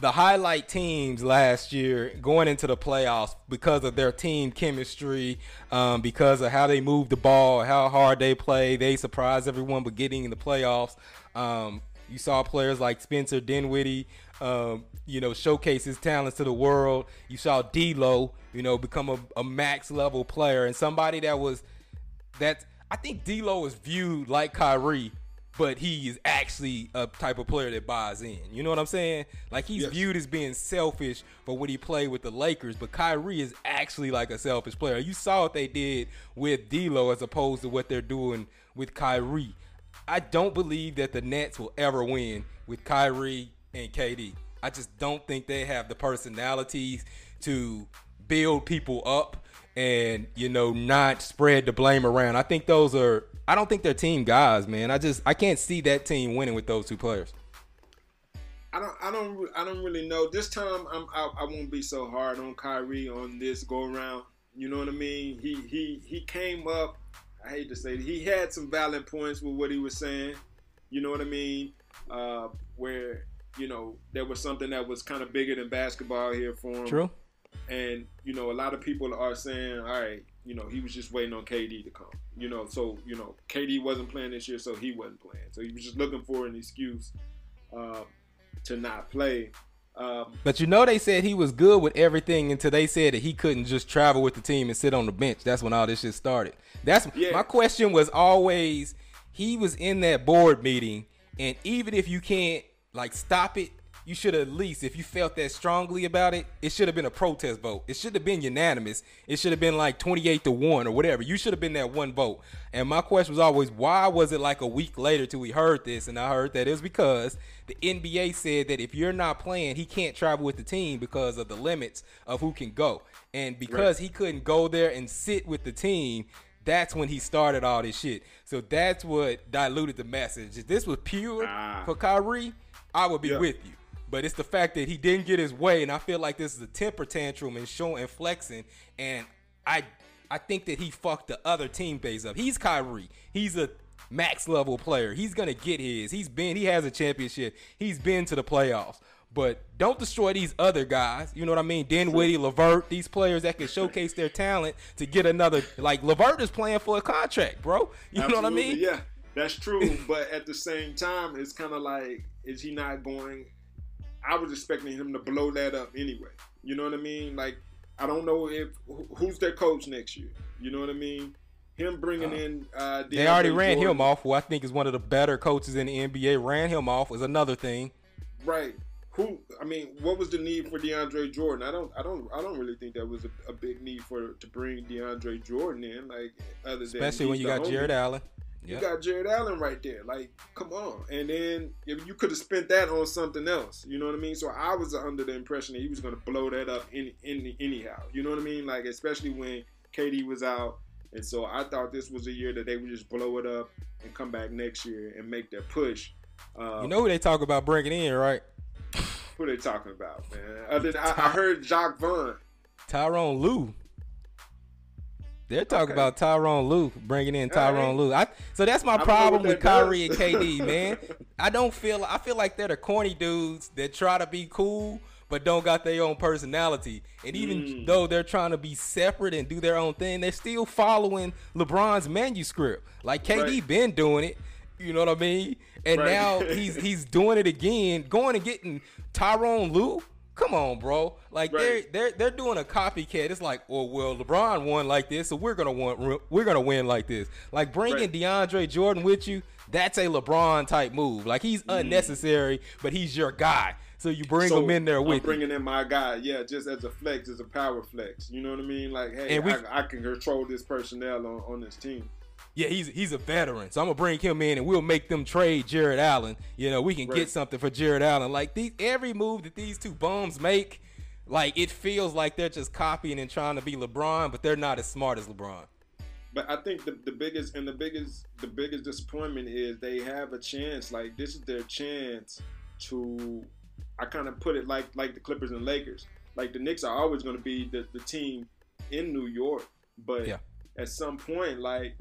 the highlight teams last year going into the playoffs because of their team chemistry, um, because of how they move the ball, how hard they play. They surprise everyone, but getting in the playoffs. Um, you saw players like Spencer Dinwiddie, um, you know, showcase his talents to the world. You saw D'Lo, you know, become a, a max level player and somebody that was that. I think D'Lo is viewed like Kyrie, but he is actually a type of player that buys in. You know what I'm saying? Like he's Yes. viewed as being selfish for when he played with the Lakers, but Kyrie is actually like a selfish player. You saw what they did with D'Lo as opposed to what they're doing with Kyrie. I don't believe that the Nets will ever win with Kyrie and KD. I just don't think they have the personalities to build people up and you know not spread the blame around. I think those are I don't think they're team guys, man. I just I can't see that team winning with those two players. I don't, I don't, I don't really know. This time, I'm, I, I won't be so hard on Kyrie on this go around. You know what I mean? He, he, he came up. I hate to say it. He had some valid points with what he was saying. You know what I mean? Uh, where you know there was something that was kind of bigger than basketball here for him. True. And you know, a lot of people are saying, all right, you know, he was just waiting on KD to come. You know, so you know, KD wasn't playing this year, so he wasn't playing. So he was just looking for an excuse uh, to not play. Um, But you know they said he was good with everything until they said that he couldn't just travel with the team and sit on the bench. That's when all this shit started. That's Yeah. my question was always he was in that board meeting and even if you can't like stop it, you should have at least, if you felt that strongly about it, it should have been a protest vote. It should have been unanimous. It should have been like 28 to 1 or whatever. You should have been that one vote. And my question was always, why was it like a week later till we heard this? And I heard that it was because the NBA said that if you're not playing, he can't travel with the team because of the limits of who can go. And because right. he couldn't go there and sit with the team, that's when he started all this shit. So that's what diluted the message. If this was pure ah. for Kyrie, I would be yeah. with you. But it's the fact that he didn't get his way, and I feel like this is a temper tantrum and showing and flexing. And I, I think that he fucked the other team base up. He's Kyrie. He's a max level player. He's gonna get his. He's been. He has a championship. He's been to the playoffs. But don't destroy these other guys. You know what I mean? Dinwiddie, LeVert, these players that can showcase their talent to get another. Like LeVert is playing for a contract, bro. You Absolutely, know what I mean? Yeah, that's true. but at the same time, it's kind of like, is he not going? I was expecting him to blow that up anyway. You know what I mean? Like, I don't know if who's their coach next year. You know what I mean? Him bringing uh, in. Uh, they already ran Jordan. him off, who I think is one of the better coaches in the NBA. Ran him off was another thing. Right. Who? I mean, what was the need for DeAndre Jordan? I don't. I don't. I don't really think that was a, a big need for to bring DeAndre Jordan in. Like, other especially when you got. Jarrett Allen. You got Jarrett Allen right there. Like, come on. And then you could have spent that on something else, you know what I mean? So I was under the impression that he was going to blow that up any, any, anyhow. You know what I mean? Like, especially when KD was out. And so I thought this was a year that they would just blow it up and come back next year and make that push. Uh, you know who they talk about bringing in, right? Who they talking about, man? Other than, I, I heard Jacque Vaughn. Tyronn Lue. They're talking okay. about Tyronn Lue bringing in Tyronn Lue. I, so that's my problem with Kyrie and KD, man. I don't feel I feel like they're the corny dudes that try to be cool but don't got their own personality. And even mm. though they're trying to be separate and do their own thing, they're still following LeBron's manuscript. Like KD right. been doing it. You know what I mean? And right. now he's he's doing it again, going and getting Tyronn Lue Come on, bro. Like right. they're they're they're doing a copycat. It's like, oh well, LeBron won like this, so we're gonna want we're gonna win like this. Like bringing right. DeAndre Jordan with you, that's a LeBron type move. Like he's mm. unnecessary, but he's your guy. So you bring so him in there with I'm bringing you. in my guy, yeah, just as a flex, as a power flex. You know what I mean? Like, hey, we, I, I, can control this personnel on, on this team yeah, he's he's a veteran, so I'm gonna bring him in and we'll make them trade Jarrett Allen. You know, we can right. get something for Jarrett Allen. Like these, every move that these two bums make, like it feels like they're just copying and trying to be LeBron, but they're not as smart as LeBron. But I think the, the biggest and the biggest the biggest disappointment is they have a chance. Like this is their chance to. I kind of put it like like the Clippers and Lakers. Like the Knicks are always going to be the, the team in New York, but yeah. at some point, like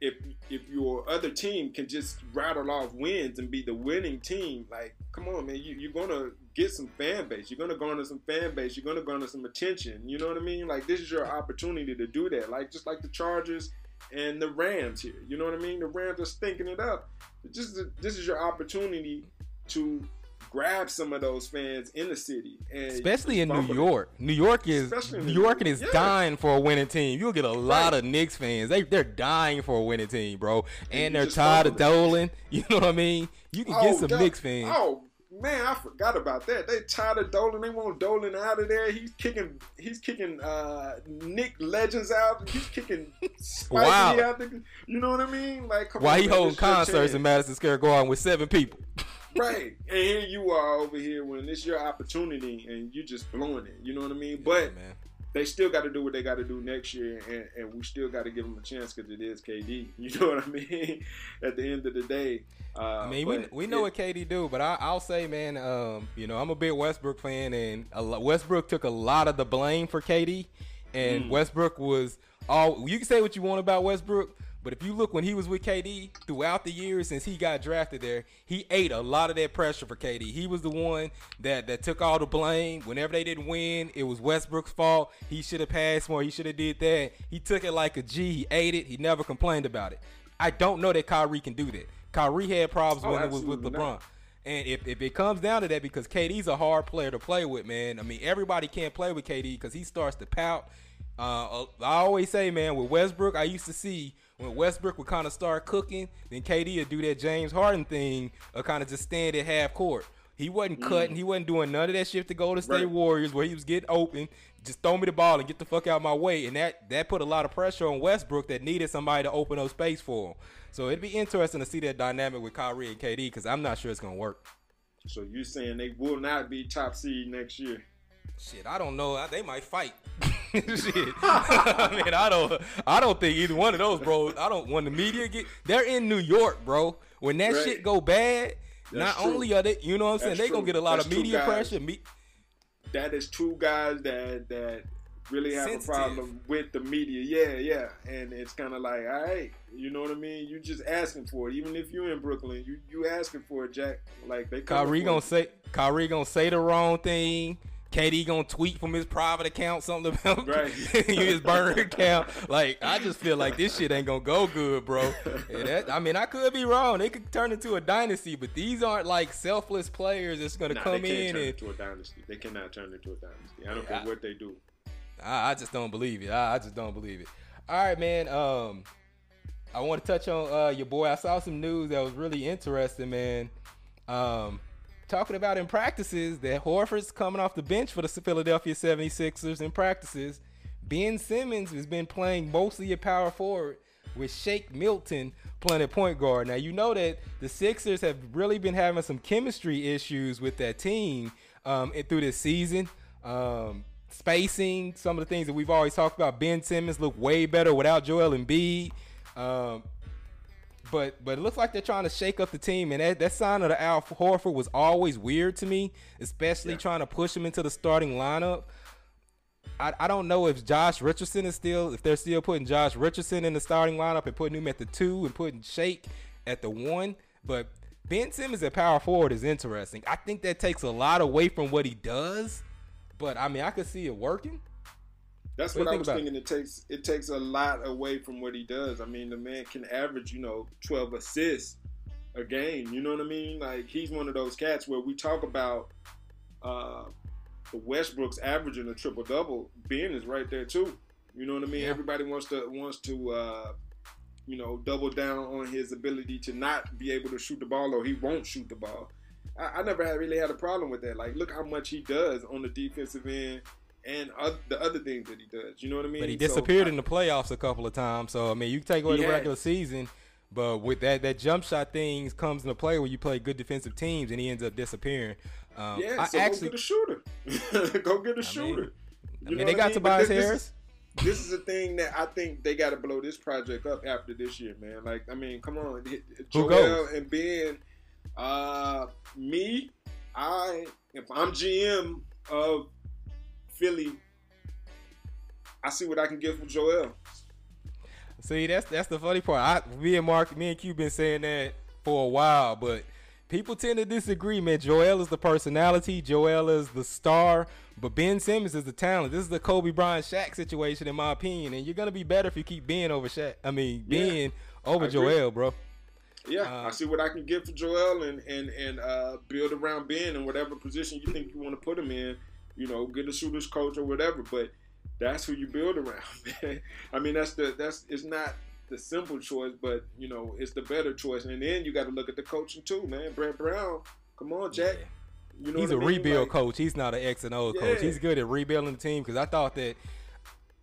if if your other team can just rattle off wins and be the winning team, like come on, man, you, you're gonna get some fan base. You're gonna garner some fan base. You're gonna garner some attention. You know what I mean? Like this is your opportunity to do that. Like just like the Chargers and the Rams here. You know what I mean? The Rams are stinking it up. Just this is your opportunity to grab some of those fans in the city, and especially in New York. New York is New York is yeah. dying for a winning team. You'll get a lot right. of Knicks fans. They they're dying for a winning team, bro, and, and they're tired of Dolan. You know what I mean? You can oh, get some Knicks fans. Oh man, I forgot about that. They tired of Dolan. They want Dolan out of there. He's kicking. He's kicking uh, Knick Legends out. He's kicking Spike Lee wow. out. There. You know what I mean? Like, why he holding concerts in Madison Square Garden with seven people? right. And here you are over here when it's your opportunity and you're just blowing it. You know what I mean? But yeah, they still got to do what they got to do next year, and, and we still got to give them a chance because it is KD. You know what I mean? At the end of the day, uh, I mean, we, we know it, what KD do, but I, will say, man, um, you know, I'm a big Westbrook fan, and Westbrook took a lot of the blame for KD, and mm. Westbrook was all. You can say what you want about Westbrook, but if you look when he was with KD throughout the years since he got drafted there, he ate a lot of that pressure for KD. He was the one that that took all the blame. Whenever they didn't win, it was Westbrook's fault. He should have passed more. He should have did that. He took it like a G. He ate it. He never complained about it. I don't know that Kyrie can do that. Kyrie had problems oh, when it was with LeBron. Not. And if, if it comes down to that, because KD's a hard player to play with, man. I mean, everybody can't play with KD because he starts to pout. Uh, I always say, man, with Westbrook, I used to see when Westbrook would kind of start cooking, then KD would do that James Harden thing, of kind of just stand at half court. He wasn't mm. cutting. He wasn't doing none of that shit to Golden State right. Warriors where he was getting open. Just throw me the ball and get the fuck out of my way. And that that put a lot of pressure on Westbrook that needed somebody to open up space for him. So it'd be interesting to see that dynamic with Kyrie and KD because I'm not sure it's gonna work. So you're saying they will not be top seed next year? Shit, I don't know. They might fight. Shit, I mean, I don't, I don't think either one of those, bro. I don't. When the media get, they're in New York, bro. When that right. shit go bad, That's not true. only are they, you know what I'm saying, they gonna get a lot That's of media pressure. Me- that is two guys that that really have Sensitive. a problem with the media. Yeah, yeah, and it's kind of like, all right, you know what I mean? You just asking for it, even if you're in Brooklyn, you you asking for it, Jack. Like they. Kyrie gonna say, Kyrie gonna say the wrong thing KD gonna tweet from his private account something about right. his burner account. Like I just feel like this shit ain't gonna go good, bro. That, I mean, I could be wrong. They could turn into a dynasty, but these aren't like selfless players that's gonna nah, come in and into a dynasty. They cannot turn into a dynasty. I don't care what they do. I, I just don't believe it. I, I, just don't believe it. All right, man. Um, I want to touch on uh, your boy. I saw some news that was really interesting, man. Um, talking about in practices that Horford's coming off the bench for the Philadelphia 76ers in practices. Ben Simmons has been playing mostly a power forward with Shake Milton playing point guard. Now you know that the Sixers have really been having some chemistry issues with that team um, through this season. Um, spacing, some of the things that we've always talked about. Ben Simmons look way better without Joel Embiid. Um, but but it looks like they're trying to shake up the team, and that, that sign of the Al Horford was always weird to me, especially yeah. trying to push him into the starting lineup. I, I don't know if Josh Richardson is still if they're still putting Josh Richardson in the starting lineup and putting him at the two and putting Shake at the one, but Ben Simmons at power forward is interesting. I think that takes a lot away from what he does, but I mean I could see it working. That's what, what I was thinking. It? it takes it takes a lot away from what he does. I mean, the man can average, you know, twelve assists a game. You know what I mean? Like he's one of those cats where we talk about uh, the Westbrook's averaging a triple double. Ben is right there too. You know what I mean? Yeah. Everybody wants to wants to uh, you know double down on his ability to not be able to shoot the ball or he won't shoot the ball. I, I never had really had a problem with that. Like, look how much he does on the defensive end and other, the other things that he does. You know what I mean? But he disappeared so, in the playoffs a couple of times. So I mean, you can take away the regular season, but with that that jump shot thing comes into play where you play good defensive teams, and he ends up disappearing. Um, yeah, I so actually, go get a shooter. go get a shooter. I mean, I mean they got I mean? Tobias this, Harris. This is a thing that I think they got to blow this project up after this year, man. Like, I mean, come on, Joel and Ben. Uh, me, I, if I'm GM of Philly, I see what I can get from Joel. See, that's that's the funny part. I, me and Mark, me and Q been saying that for a while, but people tend to disagree, man. Joel is the personality, Joel is the star, but Ben Simmons is the talent. This is the Kobe Bryant Shaq situation, in my opinion, and you're gonna be better if you keep being over Shaq. I mean, being yeah, over Joel, bro. Yeah, uh, I see what I can get for Joel and and and uh, build around Ben in whatever position you think you want to put him in you know, get a shooter's coach or whatever. But that's who you build around, man. I mean, that's the that's it's not the simple choice, but you know, it's the better choice. And then you got to look at the coaching too, man. Brett Brown, come on, Jack. Yeah. You know he's a I mean? rebuild like, coach. He's not an X and O yeah. coach. He's good at rebuilding the team because I thought that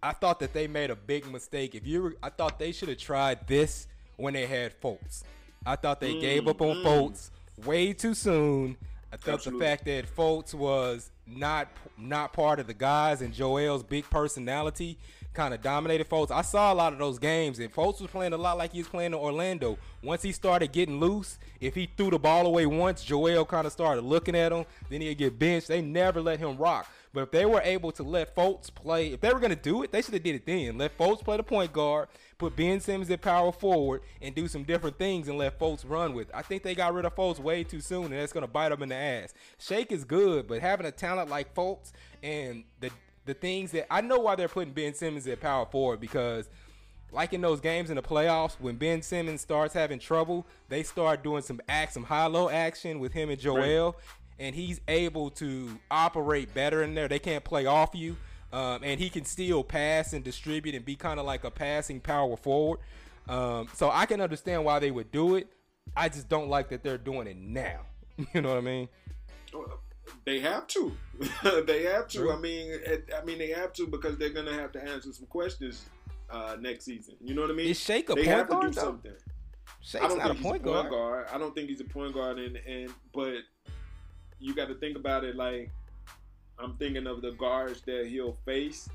I thought that they made a big mistake. If you, were, I thought they should have tried this when they had Fultz. I thought they mm, gave up on mm. Fultz way too soon. I thought Absolutely. the fact that Fultz was not not part of the guys and Joel's big personality kind of dominated Fultz. I saw a lot of those games and Fultz was playing a lot like he was playing in Orlando. Once he started getting loose, if he threw the ball away once, Joel kind of started looking at him. Then he'd get benched. They never let him rock. But if they were able to let Fultz play, if they were going to do it, they should have did it then. Let Fultz play the point guard, put Ben Simmons at power forward, and do some different things and let Fultz run with. I think they got rid of Fultz way too soon, and that's going to bite them in the ass. Shake is good, but having a talent like Fultz and the the things that I know why they're putting Ben Simmons at power forward because like in those games in the playoffs, when Ben Simmons starts having trouble, they start doing some act, some high-low action with him and Joel, right and he's able to operate better in there. They can't play off you, um, and he can still pass and distribute and be kind of like a passing power forward. Um, so I can understand why they would do it. I just don't like that they're doing it now. you know what I mean? They have to. they have to. True. I mean, I mean, they have to because they're gonna have to answer some questions uh, next season. You know what I mean? Is Shake a they point have guard, to do though? something. Shake's I don't not think a point, he's a point guard. guard. I don't think he's a point guard, and and but you got to think about it like I'm thinking of the guards that he'll face.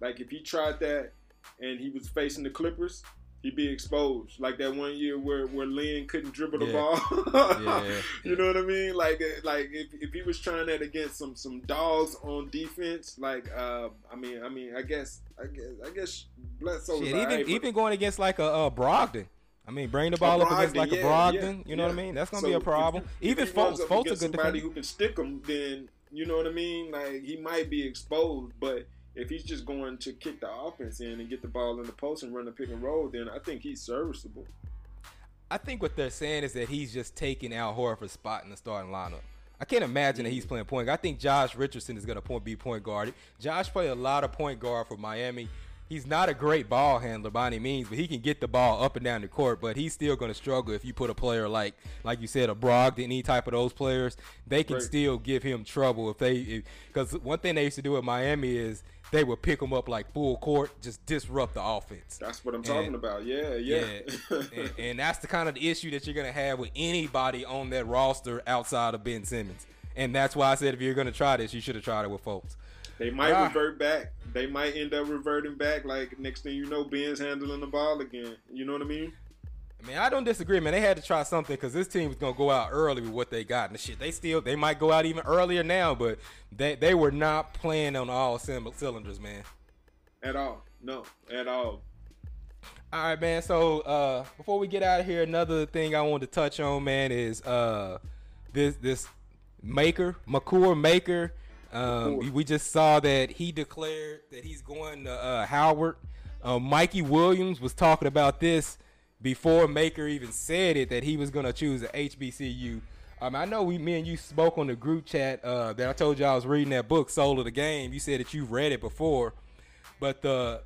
Like if he tried that and he was facing the Clippers, he'd be exposed. Like that one year where where Lin couldn't dribble the Yeah. ball. Yeah. You know what I mean? Like like if, if he was trying that against some some dogs on defense, like uh, I mean I mean I guess I guess I guess Bledsoe Shit, even but- even going against like a uh, Brogdon. I mean, bring the ball up against like a Brogdon. yeah, you know what I mean? That's gonna So be a problem. if even he runs Fultz, up Fultz a good somebody defender. who can stick him, then you know what I mean. Like he might be exposed, but if he's just going to kick the offense in and get the ball in the post and run the pick and roll, then I think he's serviceable. I think what they're saying is that he's just taking Al Horford's spot in the starting lineup. I can't imagine that he's playing point guard. I think Josh Richardson is going to be point guard. Josh played a lot of point guard for Miami. He's not a great ball handler by any means, but he can get the ball up and down the court. But he's still going to struggle if you put a player like, like you said, a Brogdon, any type of those players. They can Right. still give him trouble if they, because one thing they used to do at Miami is they would pick him up like full court, just disrupt the offense. That's what I'm talking about. Yeah, yeah. and, and that's the kind of issue that you're gonna have with anybody on that roster outside of Ben Simmons. And that's why I said if you're gonna try this, you should have tried it with Fultz. They might Ah. revert back. They might end up reverting back. Like next thing you know, Ben's handling the ball again. You know what I mean? I mean, I don't disagree, man. They had to try something because this team was gonna go out early with what they got and the shit. They still they might go out even earlier now, but they they were not playing on all cylind- cylinders, man. At all? No, at all. All right, man. So uh, before we get out of here, another thing I wanted to touch on, man, is uh, this this maker, Makur Maker. Um, we just saw that he declared that he's going to uh, Howard. Uh, Mikey Williams was talking about this before Maker even said it that he was going to choose a HBCU. Um, I know we, me and you spoke on the group chat uh, that I told you I was reading that book, Soul of the Game. You said that you've read it before, but the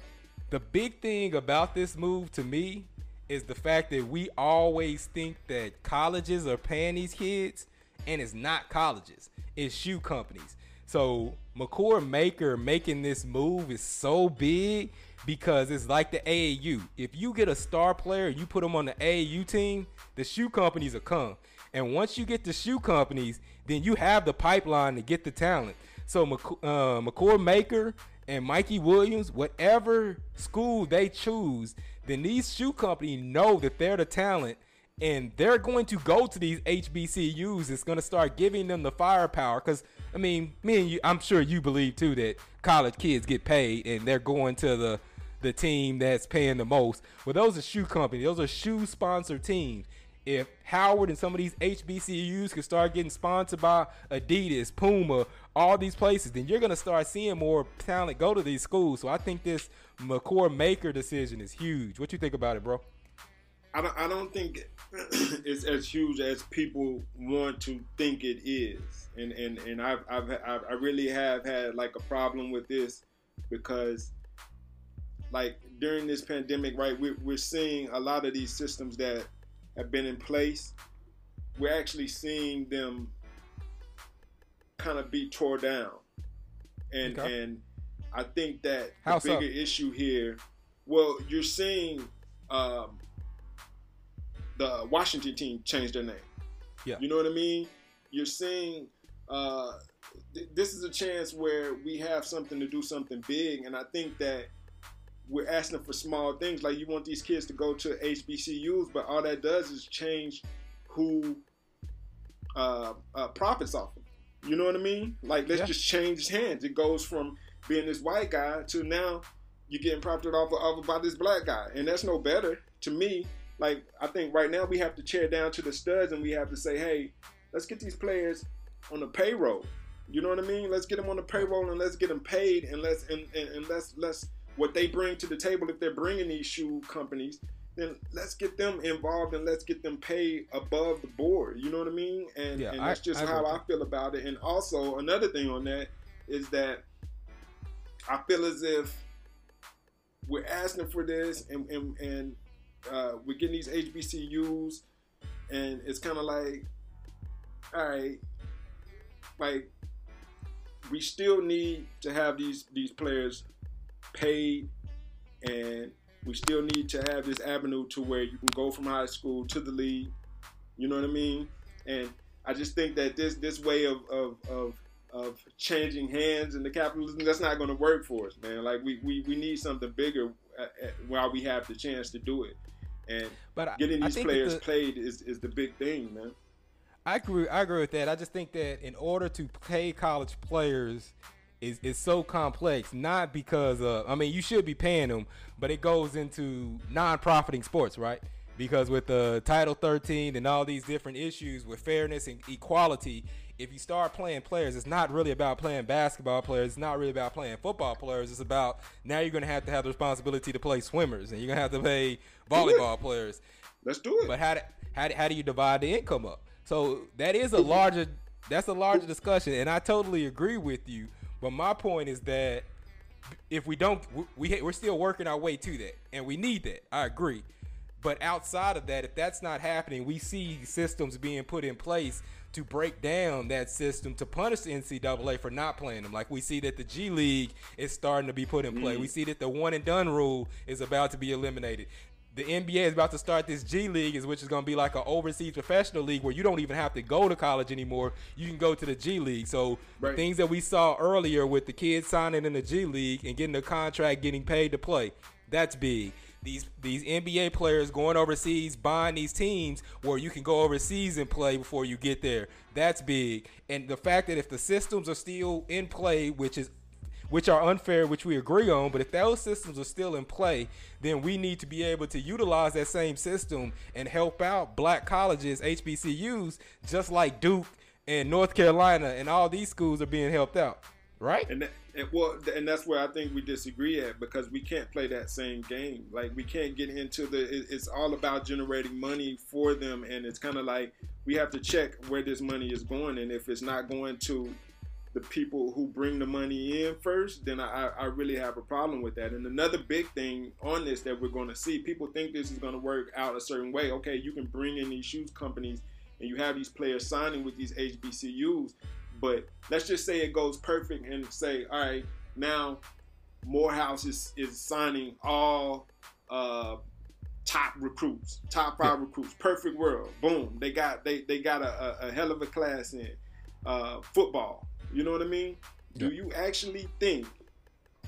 the big thing about this move to me is the fact that we always think that colleges are paying these kids, and it's not colleges, it's shoe companies. So Makur Maker making this move is so big because it's like the AAU. If you get a star player, you put them on the AAU team, the shoe companies will come. And once you get the shoe companies, then you have the pipeline to get the talent. So McC- uh, Maker and Mikey Williams, whatever school they choose, then these shoe companies know that they're the talent and they're going to go to these HBCUs. It's going to start giving them the firepower. Because, I mean, me and you, I'm sure you believe too that college kids get paid and they're going to the, the team that's paying the most. Well, those are shoe companies, those are shoe sponsored teams. If Howard and some of these HBCUs could start getting sponsored by Adidas, Puma, all these places, then you're gonna start seeing more talent go to these schools. So I think this Makur Maker decision is huge. What you think about it, bro? I don't, I don't think it's as huge as people want to think it is, and and and I've, I've I've I really have had like a problem with this because like during this pandemic, right? We're we're seeing a lot of these systems that have been in place. We're actually seeing them kind of be tore down, and Okay. and I think that How the so? bigger issue here. Well, you're seeing. Um, the Washington team changed their name. Yeah. You know what I mean? You're seeing uh, th- this is a chance where we have something to do something big, and I think that we're asking for small things. Like you want these kids to go to HBCUs, but all that does is change who uh, uh, profits off them. You know what I mean? Like let's Yeah. just change hands. It goes from being this white guy to now you're getting profited off of, off of by this black guy, and that's no better to me like I think right now we have to chair down to the studs and we have to say, hey, let's get these players on the payroll. You know what I mean? Let's get them on the payroll and let's get them paid and let's and, and, and let's let's what they bring to the table if they're bringing these shoe companies, then let's get them involved and let's get them paid above the board. You know what I mean? And, Yeah, and I- that's just I how agree. I feel about it. And also another thing on that is that I feel as if we're asking for this and and, and uh, we're getting these HBCUs, and it's kind of like, all right, like we still need to have these these players paid, and we still need to have this avenue to where you can go from high school to the league. You know what I mean? And I just think that this this way of of, of of changing hands in the capitalism that's not going to work for us man like we, we, we need something bigger uh, uh, while we have the chance to do it and but getting these players the, played is, is the big thing man I agree. I agree with that. I just think that in order to pay college players is is so complex. Not because of, I mean, you should be paying them, but it goes into non-profiting sports, right? Because with the Title 13 and all these different issues with fairness and equality, if you start playing players, it's not really about playing basketball players. It's not really about playing football players. It's about now you're going to have to have the responsibility to play swimmers and you're going to have to pay volleyball players. Let's do it. But how do, how, do, how do you divide the income up? So that is a larger that's a larger discussion, and I totally agree with you. But my point is that if we don't, we we're still working our way to that, and we need that. I agree. But outside of that, if that's not happening, we see systems being put in place to break down that system to punish the NCAA for not playing them. Like we see that the G League is starting to be put in play. Mm. We see that the one and done rule is about to be eliminated the NBA is about to start this G League, which is going to be like an overseas professional league where you don't even have to go to college anymore. You can go to the G League. So right. things that we saw earlier with the kids signing in the G League and getting a contract, getting paid to play, that's big. These these NBA players going overseas, buying these teams where you can go overseas and play before you get there. That's big. And the fact that if the systems are still in play, which is which are unfair, which we agree on. But if those systems are still in play, then we need to be able to utilize that same system and help out black colleges, HBCUs, just like Duke and North Carolina and all these schools are being helped out, right? And, that, and well, and that's where I think we disagree at because we can't play that same game. Like we can't get into the. It's all about generating money for them, and it's kind of like we have to check where this money is going, and if it's not going to the people who bring the money in first, then I, I really have a problem with that. And another big thing on this that we're going to see, people think this is going to work out a certain way. Okay, you can bring in these shoes companies and you have these players signing with these HBCUs, but let's just say it goes perfect and say, all right, now Morehouse is, is signing all uh, top recruits, top five recruits, perfect world. Boom, they got they they got a, a, a hell of a class in uh, football you know what I mean? Do you actually think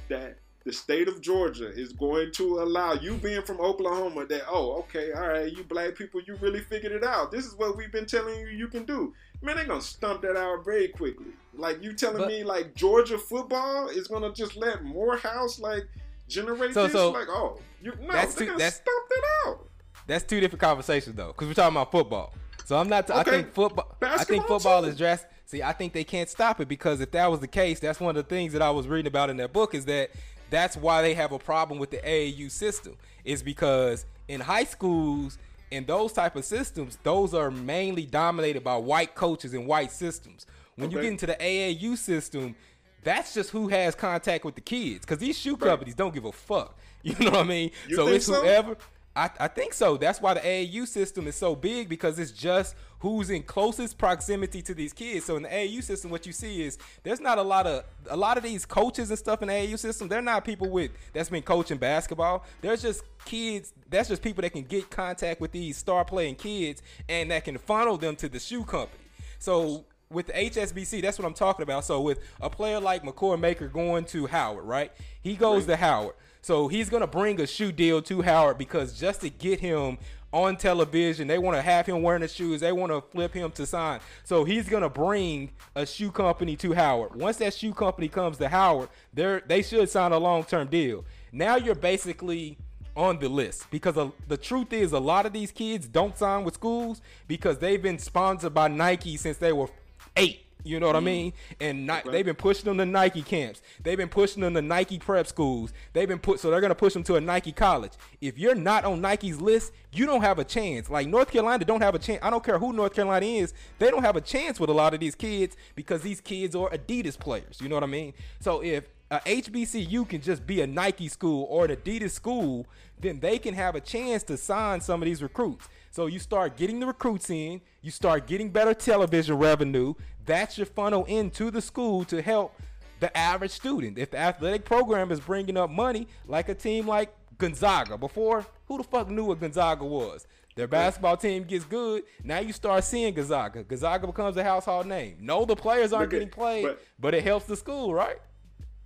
that the state of Georgia is going to allow you being from Oklahoma that oh okay all right you black people you really figured it out this is what we've been telling you you can do man they're gonna stump that out very quickly like you telling but, me like Georgia football is gonna just let Morehouse like generate so, this so like oh you no that's they're gonna that's, stump it out that's two different conversations though because we're talking about football so I'm not. T- okay. I think football. Basketball I think football too. is dressed. See, I think they can't stop it because if that was the case, that's one of the things that I was reading about in that book is that that's why they have a problem with the AAU system. Is because in high schools in those type of systems, those are mainly dominated by white coaches and white systems. When okay. you get into the AAU system, that's just who has contact with the kids because these shoe companies don't give a fuck. You know what I mean? You so it's so? whoever. I, I think so. That's why the AAU system is so big because it's just who's in closest proximity to these kids. So in the AAU system, what you see is there's not a lot of a lot of these coaches and stuff in the AAU system. They're not people with that's been coaching basketball. There's just kids. That's just people that can get contact with these star playing kids and that can funnel them to the shoe company. So with the HSBC, that's what I'm talking about. So with a player like Makur Maker going to Howard, right? He goes right. to Howard. So he's gonna bring a shoe deal to Howard because just to get him on television, they want to have him wearing the shoes. They want to flip him to sign. So he's gonna bring a shoe company to Howard. Once that shoe company comes to Howard, they they should sign a long term deal. Now you're basically on the list because the truth is a lot of these kids don't sign with schools because they've been sponsored by Nike since they were eight. You know what mm. I mean? And Ni- they've been pushing them to Nike camps. They've been pushing them to Nike prep schools. They've been put so they're gonna push them to a Nike college. If you're not on Nike's list, you don't have a chance. Like North Carolina don't have a chance. I don't care who North Carolina is. They don't have a chance with a lot of these kids because these kids are Adidas players. You know what I mean? So if a HBCU can just be a Nike school or an Adidas school, then they can have a chance to sign some of these recruits. So you start getting the recruits in, you start getting better television revenue. That's your funnel into the school to help the average student. If the athletic program is bringing up money, like a team like Gonzaga, before who the fuck knew what Gonzaga was? Their basketball team gets good. Now you start seeing Gonzaga. Gonzaga becomes a household name. No, the players aren't at- getting played, but- but it helps the school, right?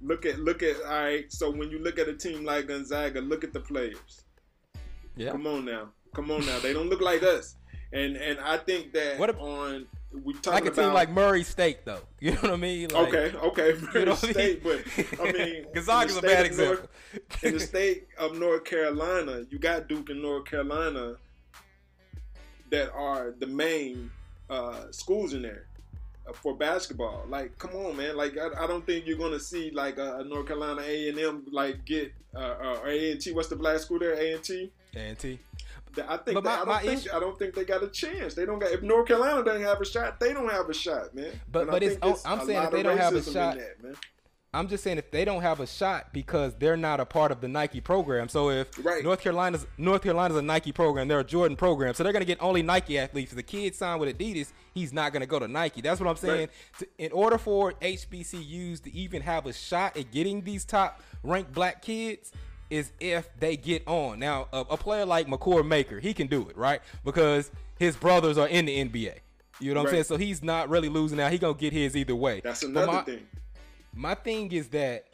Look at look at all right. So when you look at a team like Gonzaga, look at the players. Yeah. Come on now, come on now. They don't look like us. And and I think that What if- on we talking Like a about team like Murray State, though. You know what I mean? Like, okay, okay, You know what I state, mean? but I mean Gonzaga's a bad state of North- example. in the state of North Carolina, you got Duke and North Carolina that are the main uh, schools in there uh, for basketball. Like, come on, man! Like, I, I don't think you're gonna see like a, a North Carolina A and M like get uh, uh, A and T. What's the black school there? A and T. A&T. I think my- that, I don't think issue- I don't think they got a chance. They don't got if North Carolina doesn't have a shot, they don't have a shot, man. But- And but it's- think I'm saying if they don't have a shot- that, man. I'm just saying if they don't have a shot because they're not a part of the Nike program. So if Right. North Carolina's North Carolina's a Nike program, they're a Jordan program, so they're gonna get only Nike athletes. If the kid signed with Adidas, he's not gonna go to Nike. That's what I'm saying. To, in order for HBCUs to even have a shot at getting these top ranked black kids, is if they get on. Now, a, a player like Makur Maker, he can do it, right? Because his brothers are in the NBA. You know what I'm saying? So he's not really losing out. He gonna get his either way. That's another my- thing. my thing is that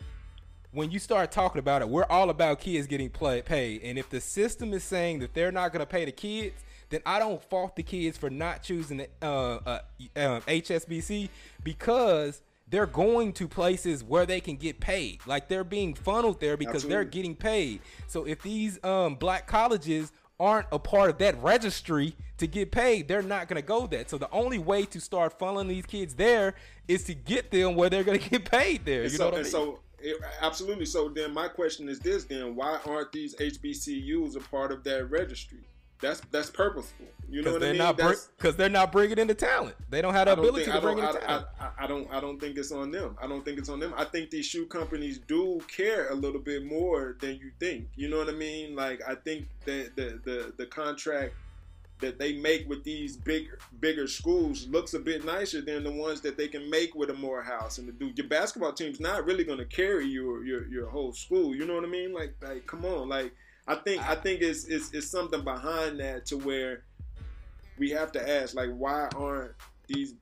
when you start talking about it, we're all about kids getting play, paid. And if the system is saying that they're not going to pay the kids, then I don't fault the kids for not choosing the, uh, uh, uh, HSBC because they're going to places where they can get paid. Like they're being funneled there because they're getting paid. So if these um, black colleges aren't a part of that registry to get paid, they're not going to go that. So the only way to start funneling these kids there is to get them where they're going to get paid there. And You so, know what I mean? so it, absolutely. So then, my question is this: Then why aren't these HBCUs a part of that registry? That's that's purposeful. You know what they're I mean? because they're not bringing in the talent. They don't have the ability think- to bring in I talent. I, I, I don't. I don't think it's on them. I don't think it's on them. I think these shoe companies do care a little bit more than you think. You know what I mean? Like I think that the the the contract that they make with these bigger bigger schools looks a bit nicer than the ones that they can make with a Morehouse and the Duke. Your basketball team's not really going to carry your, your your whole school. You know what I mean? Like like come on, like I think I think it's it's, it's something behind that to where we have to ask like why aren't these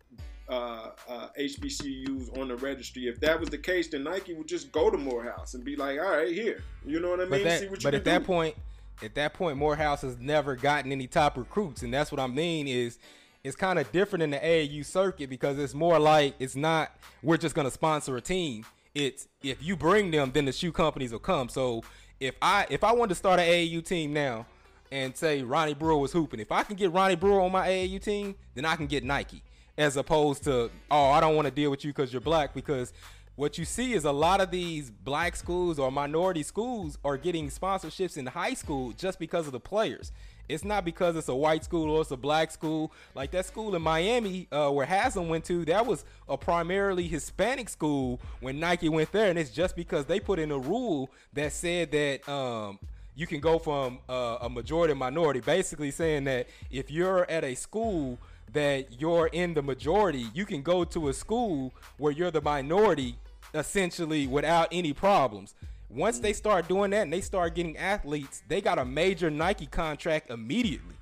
uh, uh, HBCUs on the registry? If that was the case, then Nike would just go to Morehouse and be like, all right, here. You know what I mean? But, See that, what you but at that point, at that point, Morehouse has never gotten any top recruits, and that's what I mean is it's kind of different in the AAU circuit because it's more like it's not we're just gonna sponsor a team. It's if you bring them, then the shoe companies will come. So if I if I wanted to start an AAU team now and say Ronnie Brewer was hooping, if I can get Ronnie Brewer on my AAU team, then I can get Nike. As opposed to, oh, I don't want to deal with you because you're black. Because what you see is a lot of these black schools or minority schools are getting sponsorships in high school just because of the players. It's not because it's a white school or it's a black school. Like that school in Miami uh, where Haslem went to, that was a primarily Hispanic school when Nike went there. And it's just because they put in a rule that said that um, you can go from uh, a majority minority, basically saying that if you're at a school that you're in the majority, you can go to a school where you're the minority essentially without any problems. Once they start doing that and they start getting athletes, they got a major Nike contract immediately.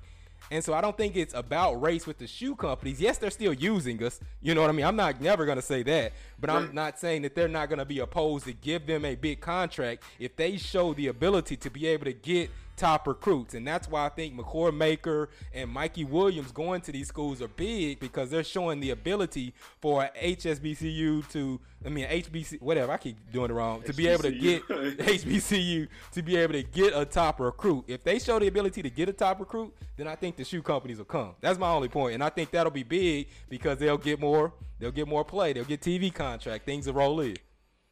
And so I don't think it's about race with the shoe companies. Yes, they're still using us. You know what I mean? I'm not never gonna say that, but I'm not saying that they're not gonna be opposed to give them a big contract if they show the ability to be able to get top recruits. And that's why I think Makur Maker and Mikey Williams going to these schools are big because they're showing the ability for HSBCU to, I mean, HBC, whatever, I keep doing it wrong, to be able to get HBCU. To be able to get a top recruit. If they show the ability to get a top recruit, then I think the shoe companies will come. That's my only point, and I think that'll be big because they'll get more. They'll get more play. They'll get TV contract. Things will roll in.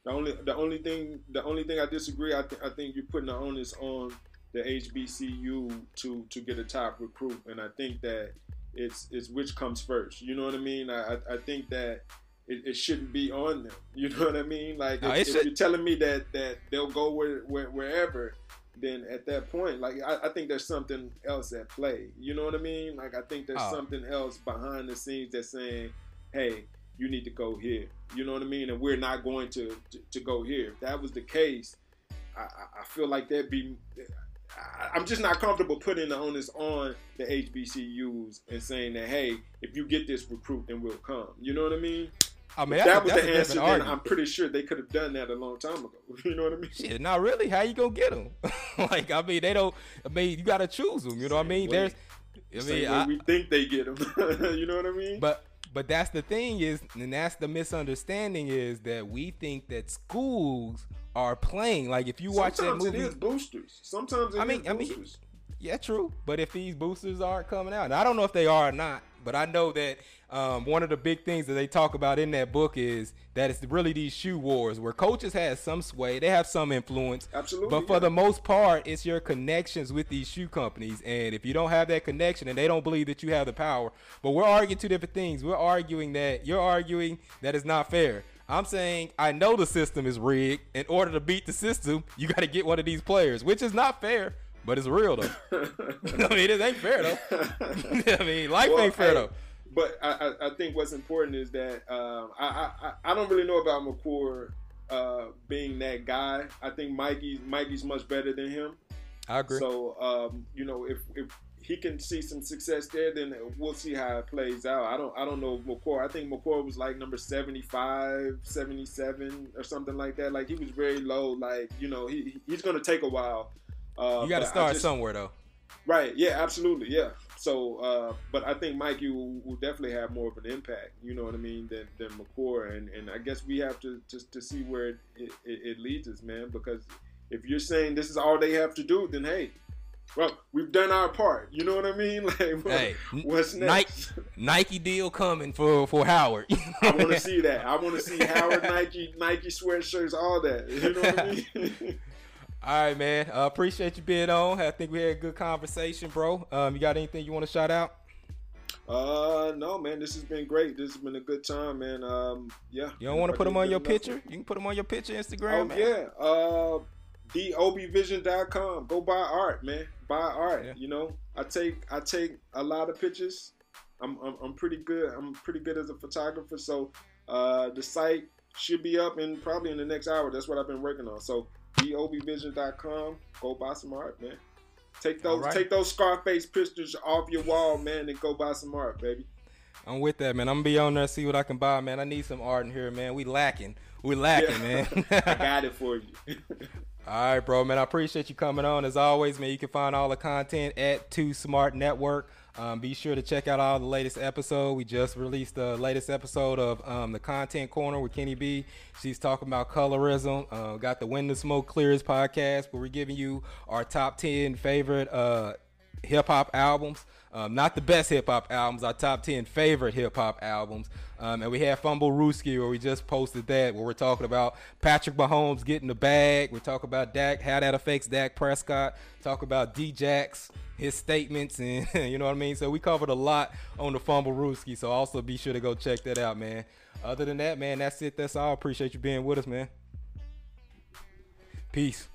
The only the only thing the only thing I disagree. I, th- I think you're putting the onus on the HBCU to to get a top recruit, and I think that it's it's which comes first. You know what I mean? I I, I think that. It, it shouldn't be on them. You know what I mean? Like No, if, if you're telling me that that they'll go where, where, wherever, then at that point, like I, I, think there's something else at play. You know what I mean? Like I think there's oh. something else behind the scenes that's saying, "Hey, you need to go here." You know what I mean? And we're not going to to, to go here. If that was the case, I, I feel like there'd be. I'm just not comfortable putting the onus on the HBCUs and saying that, hey, if you get this recruit, then we'll come. You know what I mean? I mean, that was the answer. Then I'm pretty sure they could have done that a long time ago. You know what I mean? Shit, not really. How you gonna get them? like, I mean, they don't. I mean, you gotta choose them. You know what I mean? There's. I mean, I, we think they get them. you know what I mean? But but that's the thing is, and that's the misunderstanding is that we think that schools are playing. Like if you watch Sometimes that movie, it is boosters. Sometimes I mean, I mean, yeah, true. But if these boosters aren't coming out, and I don't know if they are or not, but I know that um, one of the big things that they talk about in that book is that it's really these shoe wars where coaches have some sway, they have some influence. Absolutely. But for yeah. the most part, it's your connections with these shoe companies. And if you don't have that connection and they don't believe that you have the power, but we're arguing two different things. We're arguing that you're arguing that it's not fair. I'm saying I know the system is rigged. In order to beat the system, you got to get one of these players, which is not fair, but it's real though. I mean, it ain't fair though. I mean, life well, ain't fair hey, though but I, I, think what's important is that um, I, I, I don't really know about Makur uh, being that guy. I think Mikey Mikey's much better than him. I agree. So um, you know if, if he can see some success there, then we'll see how it plays out. I don't I don't know Makur. I think Makur was like number 75, 77 or something like that. Like he was very low. Like you know he he's gonna take a while. Uh, you got to start just, somewhere though. Right. Yeah. Absolutely. Yeah. So, uh, but I think Mikey will, will, definitely have more of an impact. You know what I mean than than Makur, and and I guess we have to just to see where it, it, it, leads us, man. Because if you're saying this is all they have to do, then hey. Well, we've done our part. You know what I mean? Like, hey, what's next? Nike, Nike deal coming for for Howard. I want to see that. I want to see Howard Nike Nike sweatshirts, all that. You know what I mean? All right, man. I uh, appreciate you being on. I think we had a good conversation, bro. Um, you got anything you want to shout out? Uh, no, man. This has been great. This has been a good time, man. Um, yeah. You don't want to put them on your picture? You can put them on your picture Instagram, oh, man. yeah. Uh, theobvision.com. Go buy art, man. Buy art. Yeah. You know, I take I take a lot of pictures. I'm, I'm, I'm pretty good. I'm pretty good as a photographer. So, uh, the site should be up in probably in the next hour. That's what I've been working on. So theobvision.com. Go buy some art, man. Take those right. take those Scarface pictures off your wall, man, and go buy some art, baby. I'm with that, man. I'm gonna be on there and see what I can buy, man. I need some art in here, man. We lacking. We lacking, yeah. man. I got it for you. all right, bro, man. I appreciate you coming on. As always, man, you can find all the content at Two Smart Network. Um, be sure to check out all the latest episode. We just released the latest episode of um, the Content Corner with Kenny B. She's talking about colorism. Uh, got the When the Smoke Clears podcast where we're giving you our top 10 favorite uh, hip hop albums. Um, not the best hip hop albums, our top 10 favorite hip hop albums. Um, and we have Fumble Rooski where we just posted that, where we're talking about Patrick Mahomes getting the bag. We're talking about Dak, how that affects Dak Prescott. Talk about Djax, his statements, and you know what I mean? So we covered a lot on the Fumble Rooski. So also be sure to go check that out, man. Other than that, man, that's it. That's all. Appreciate you being with us, man. Peace.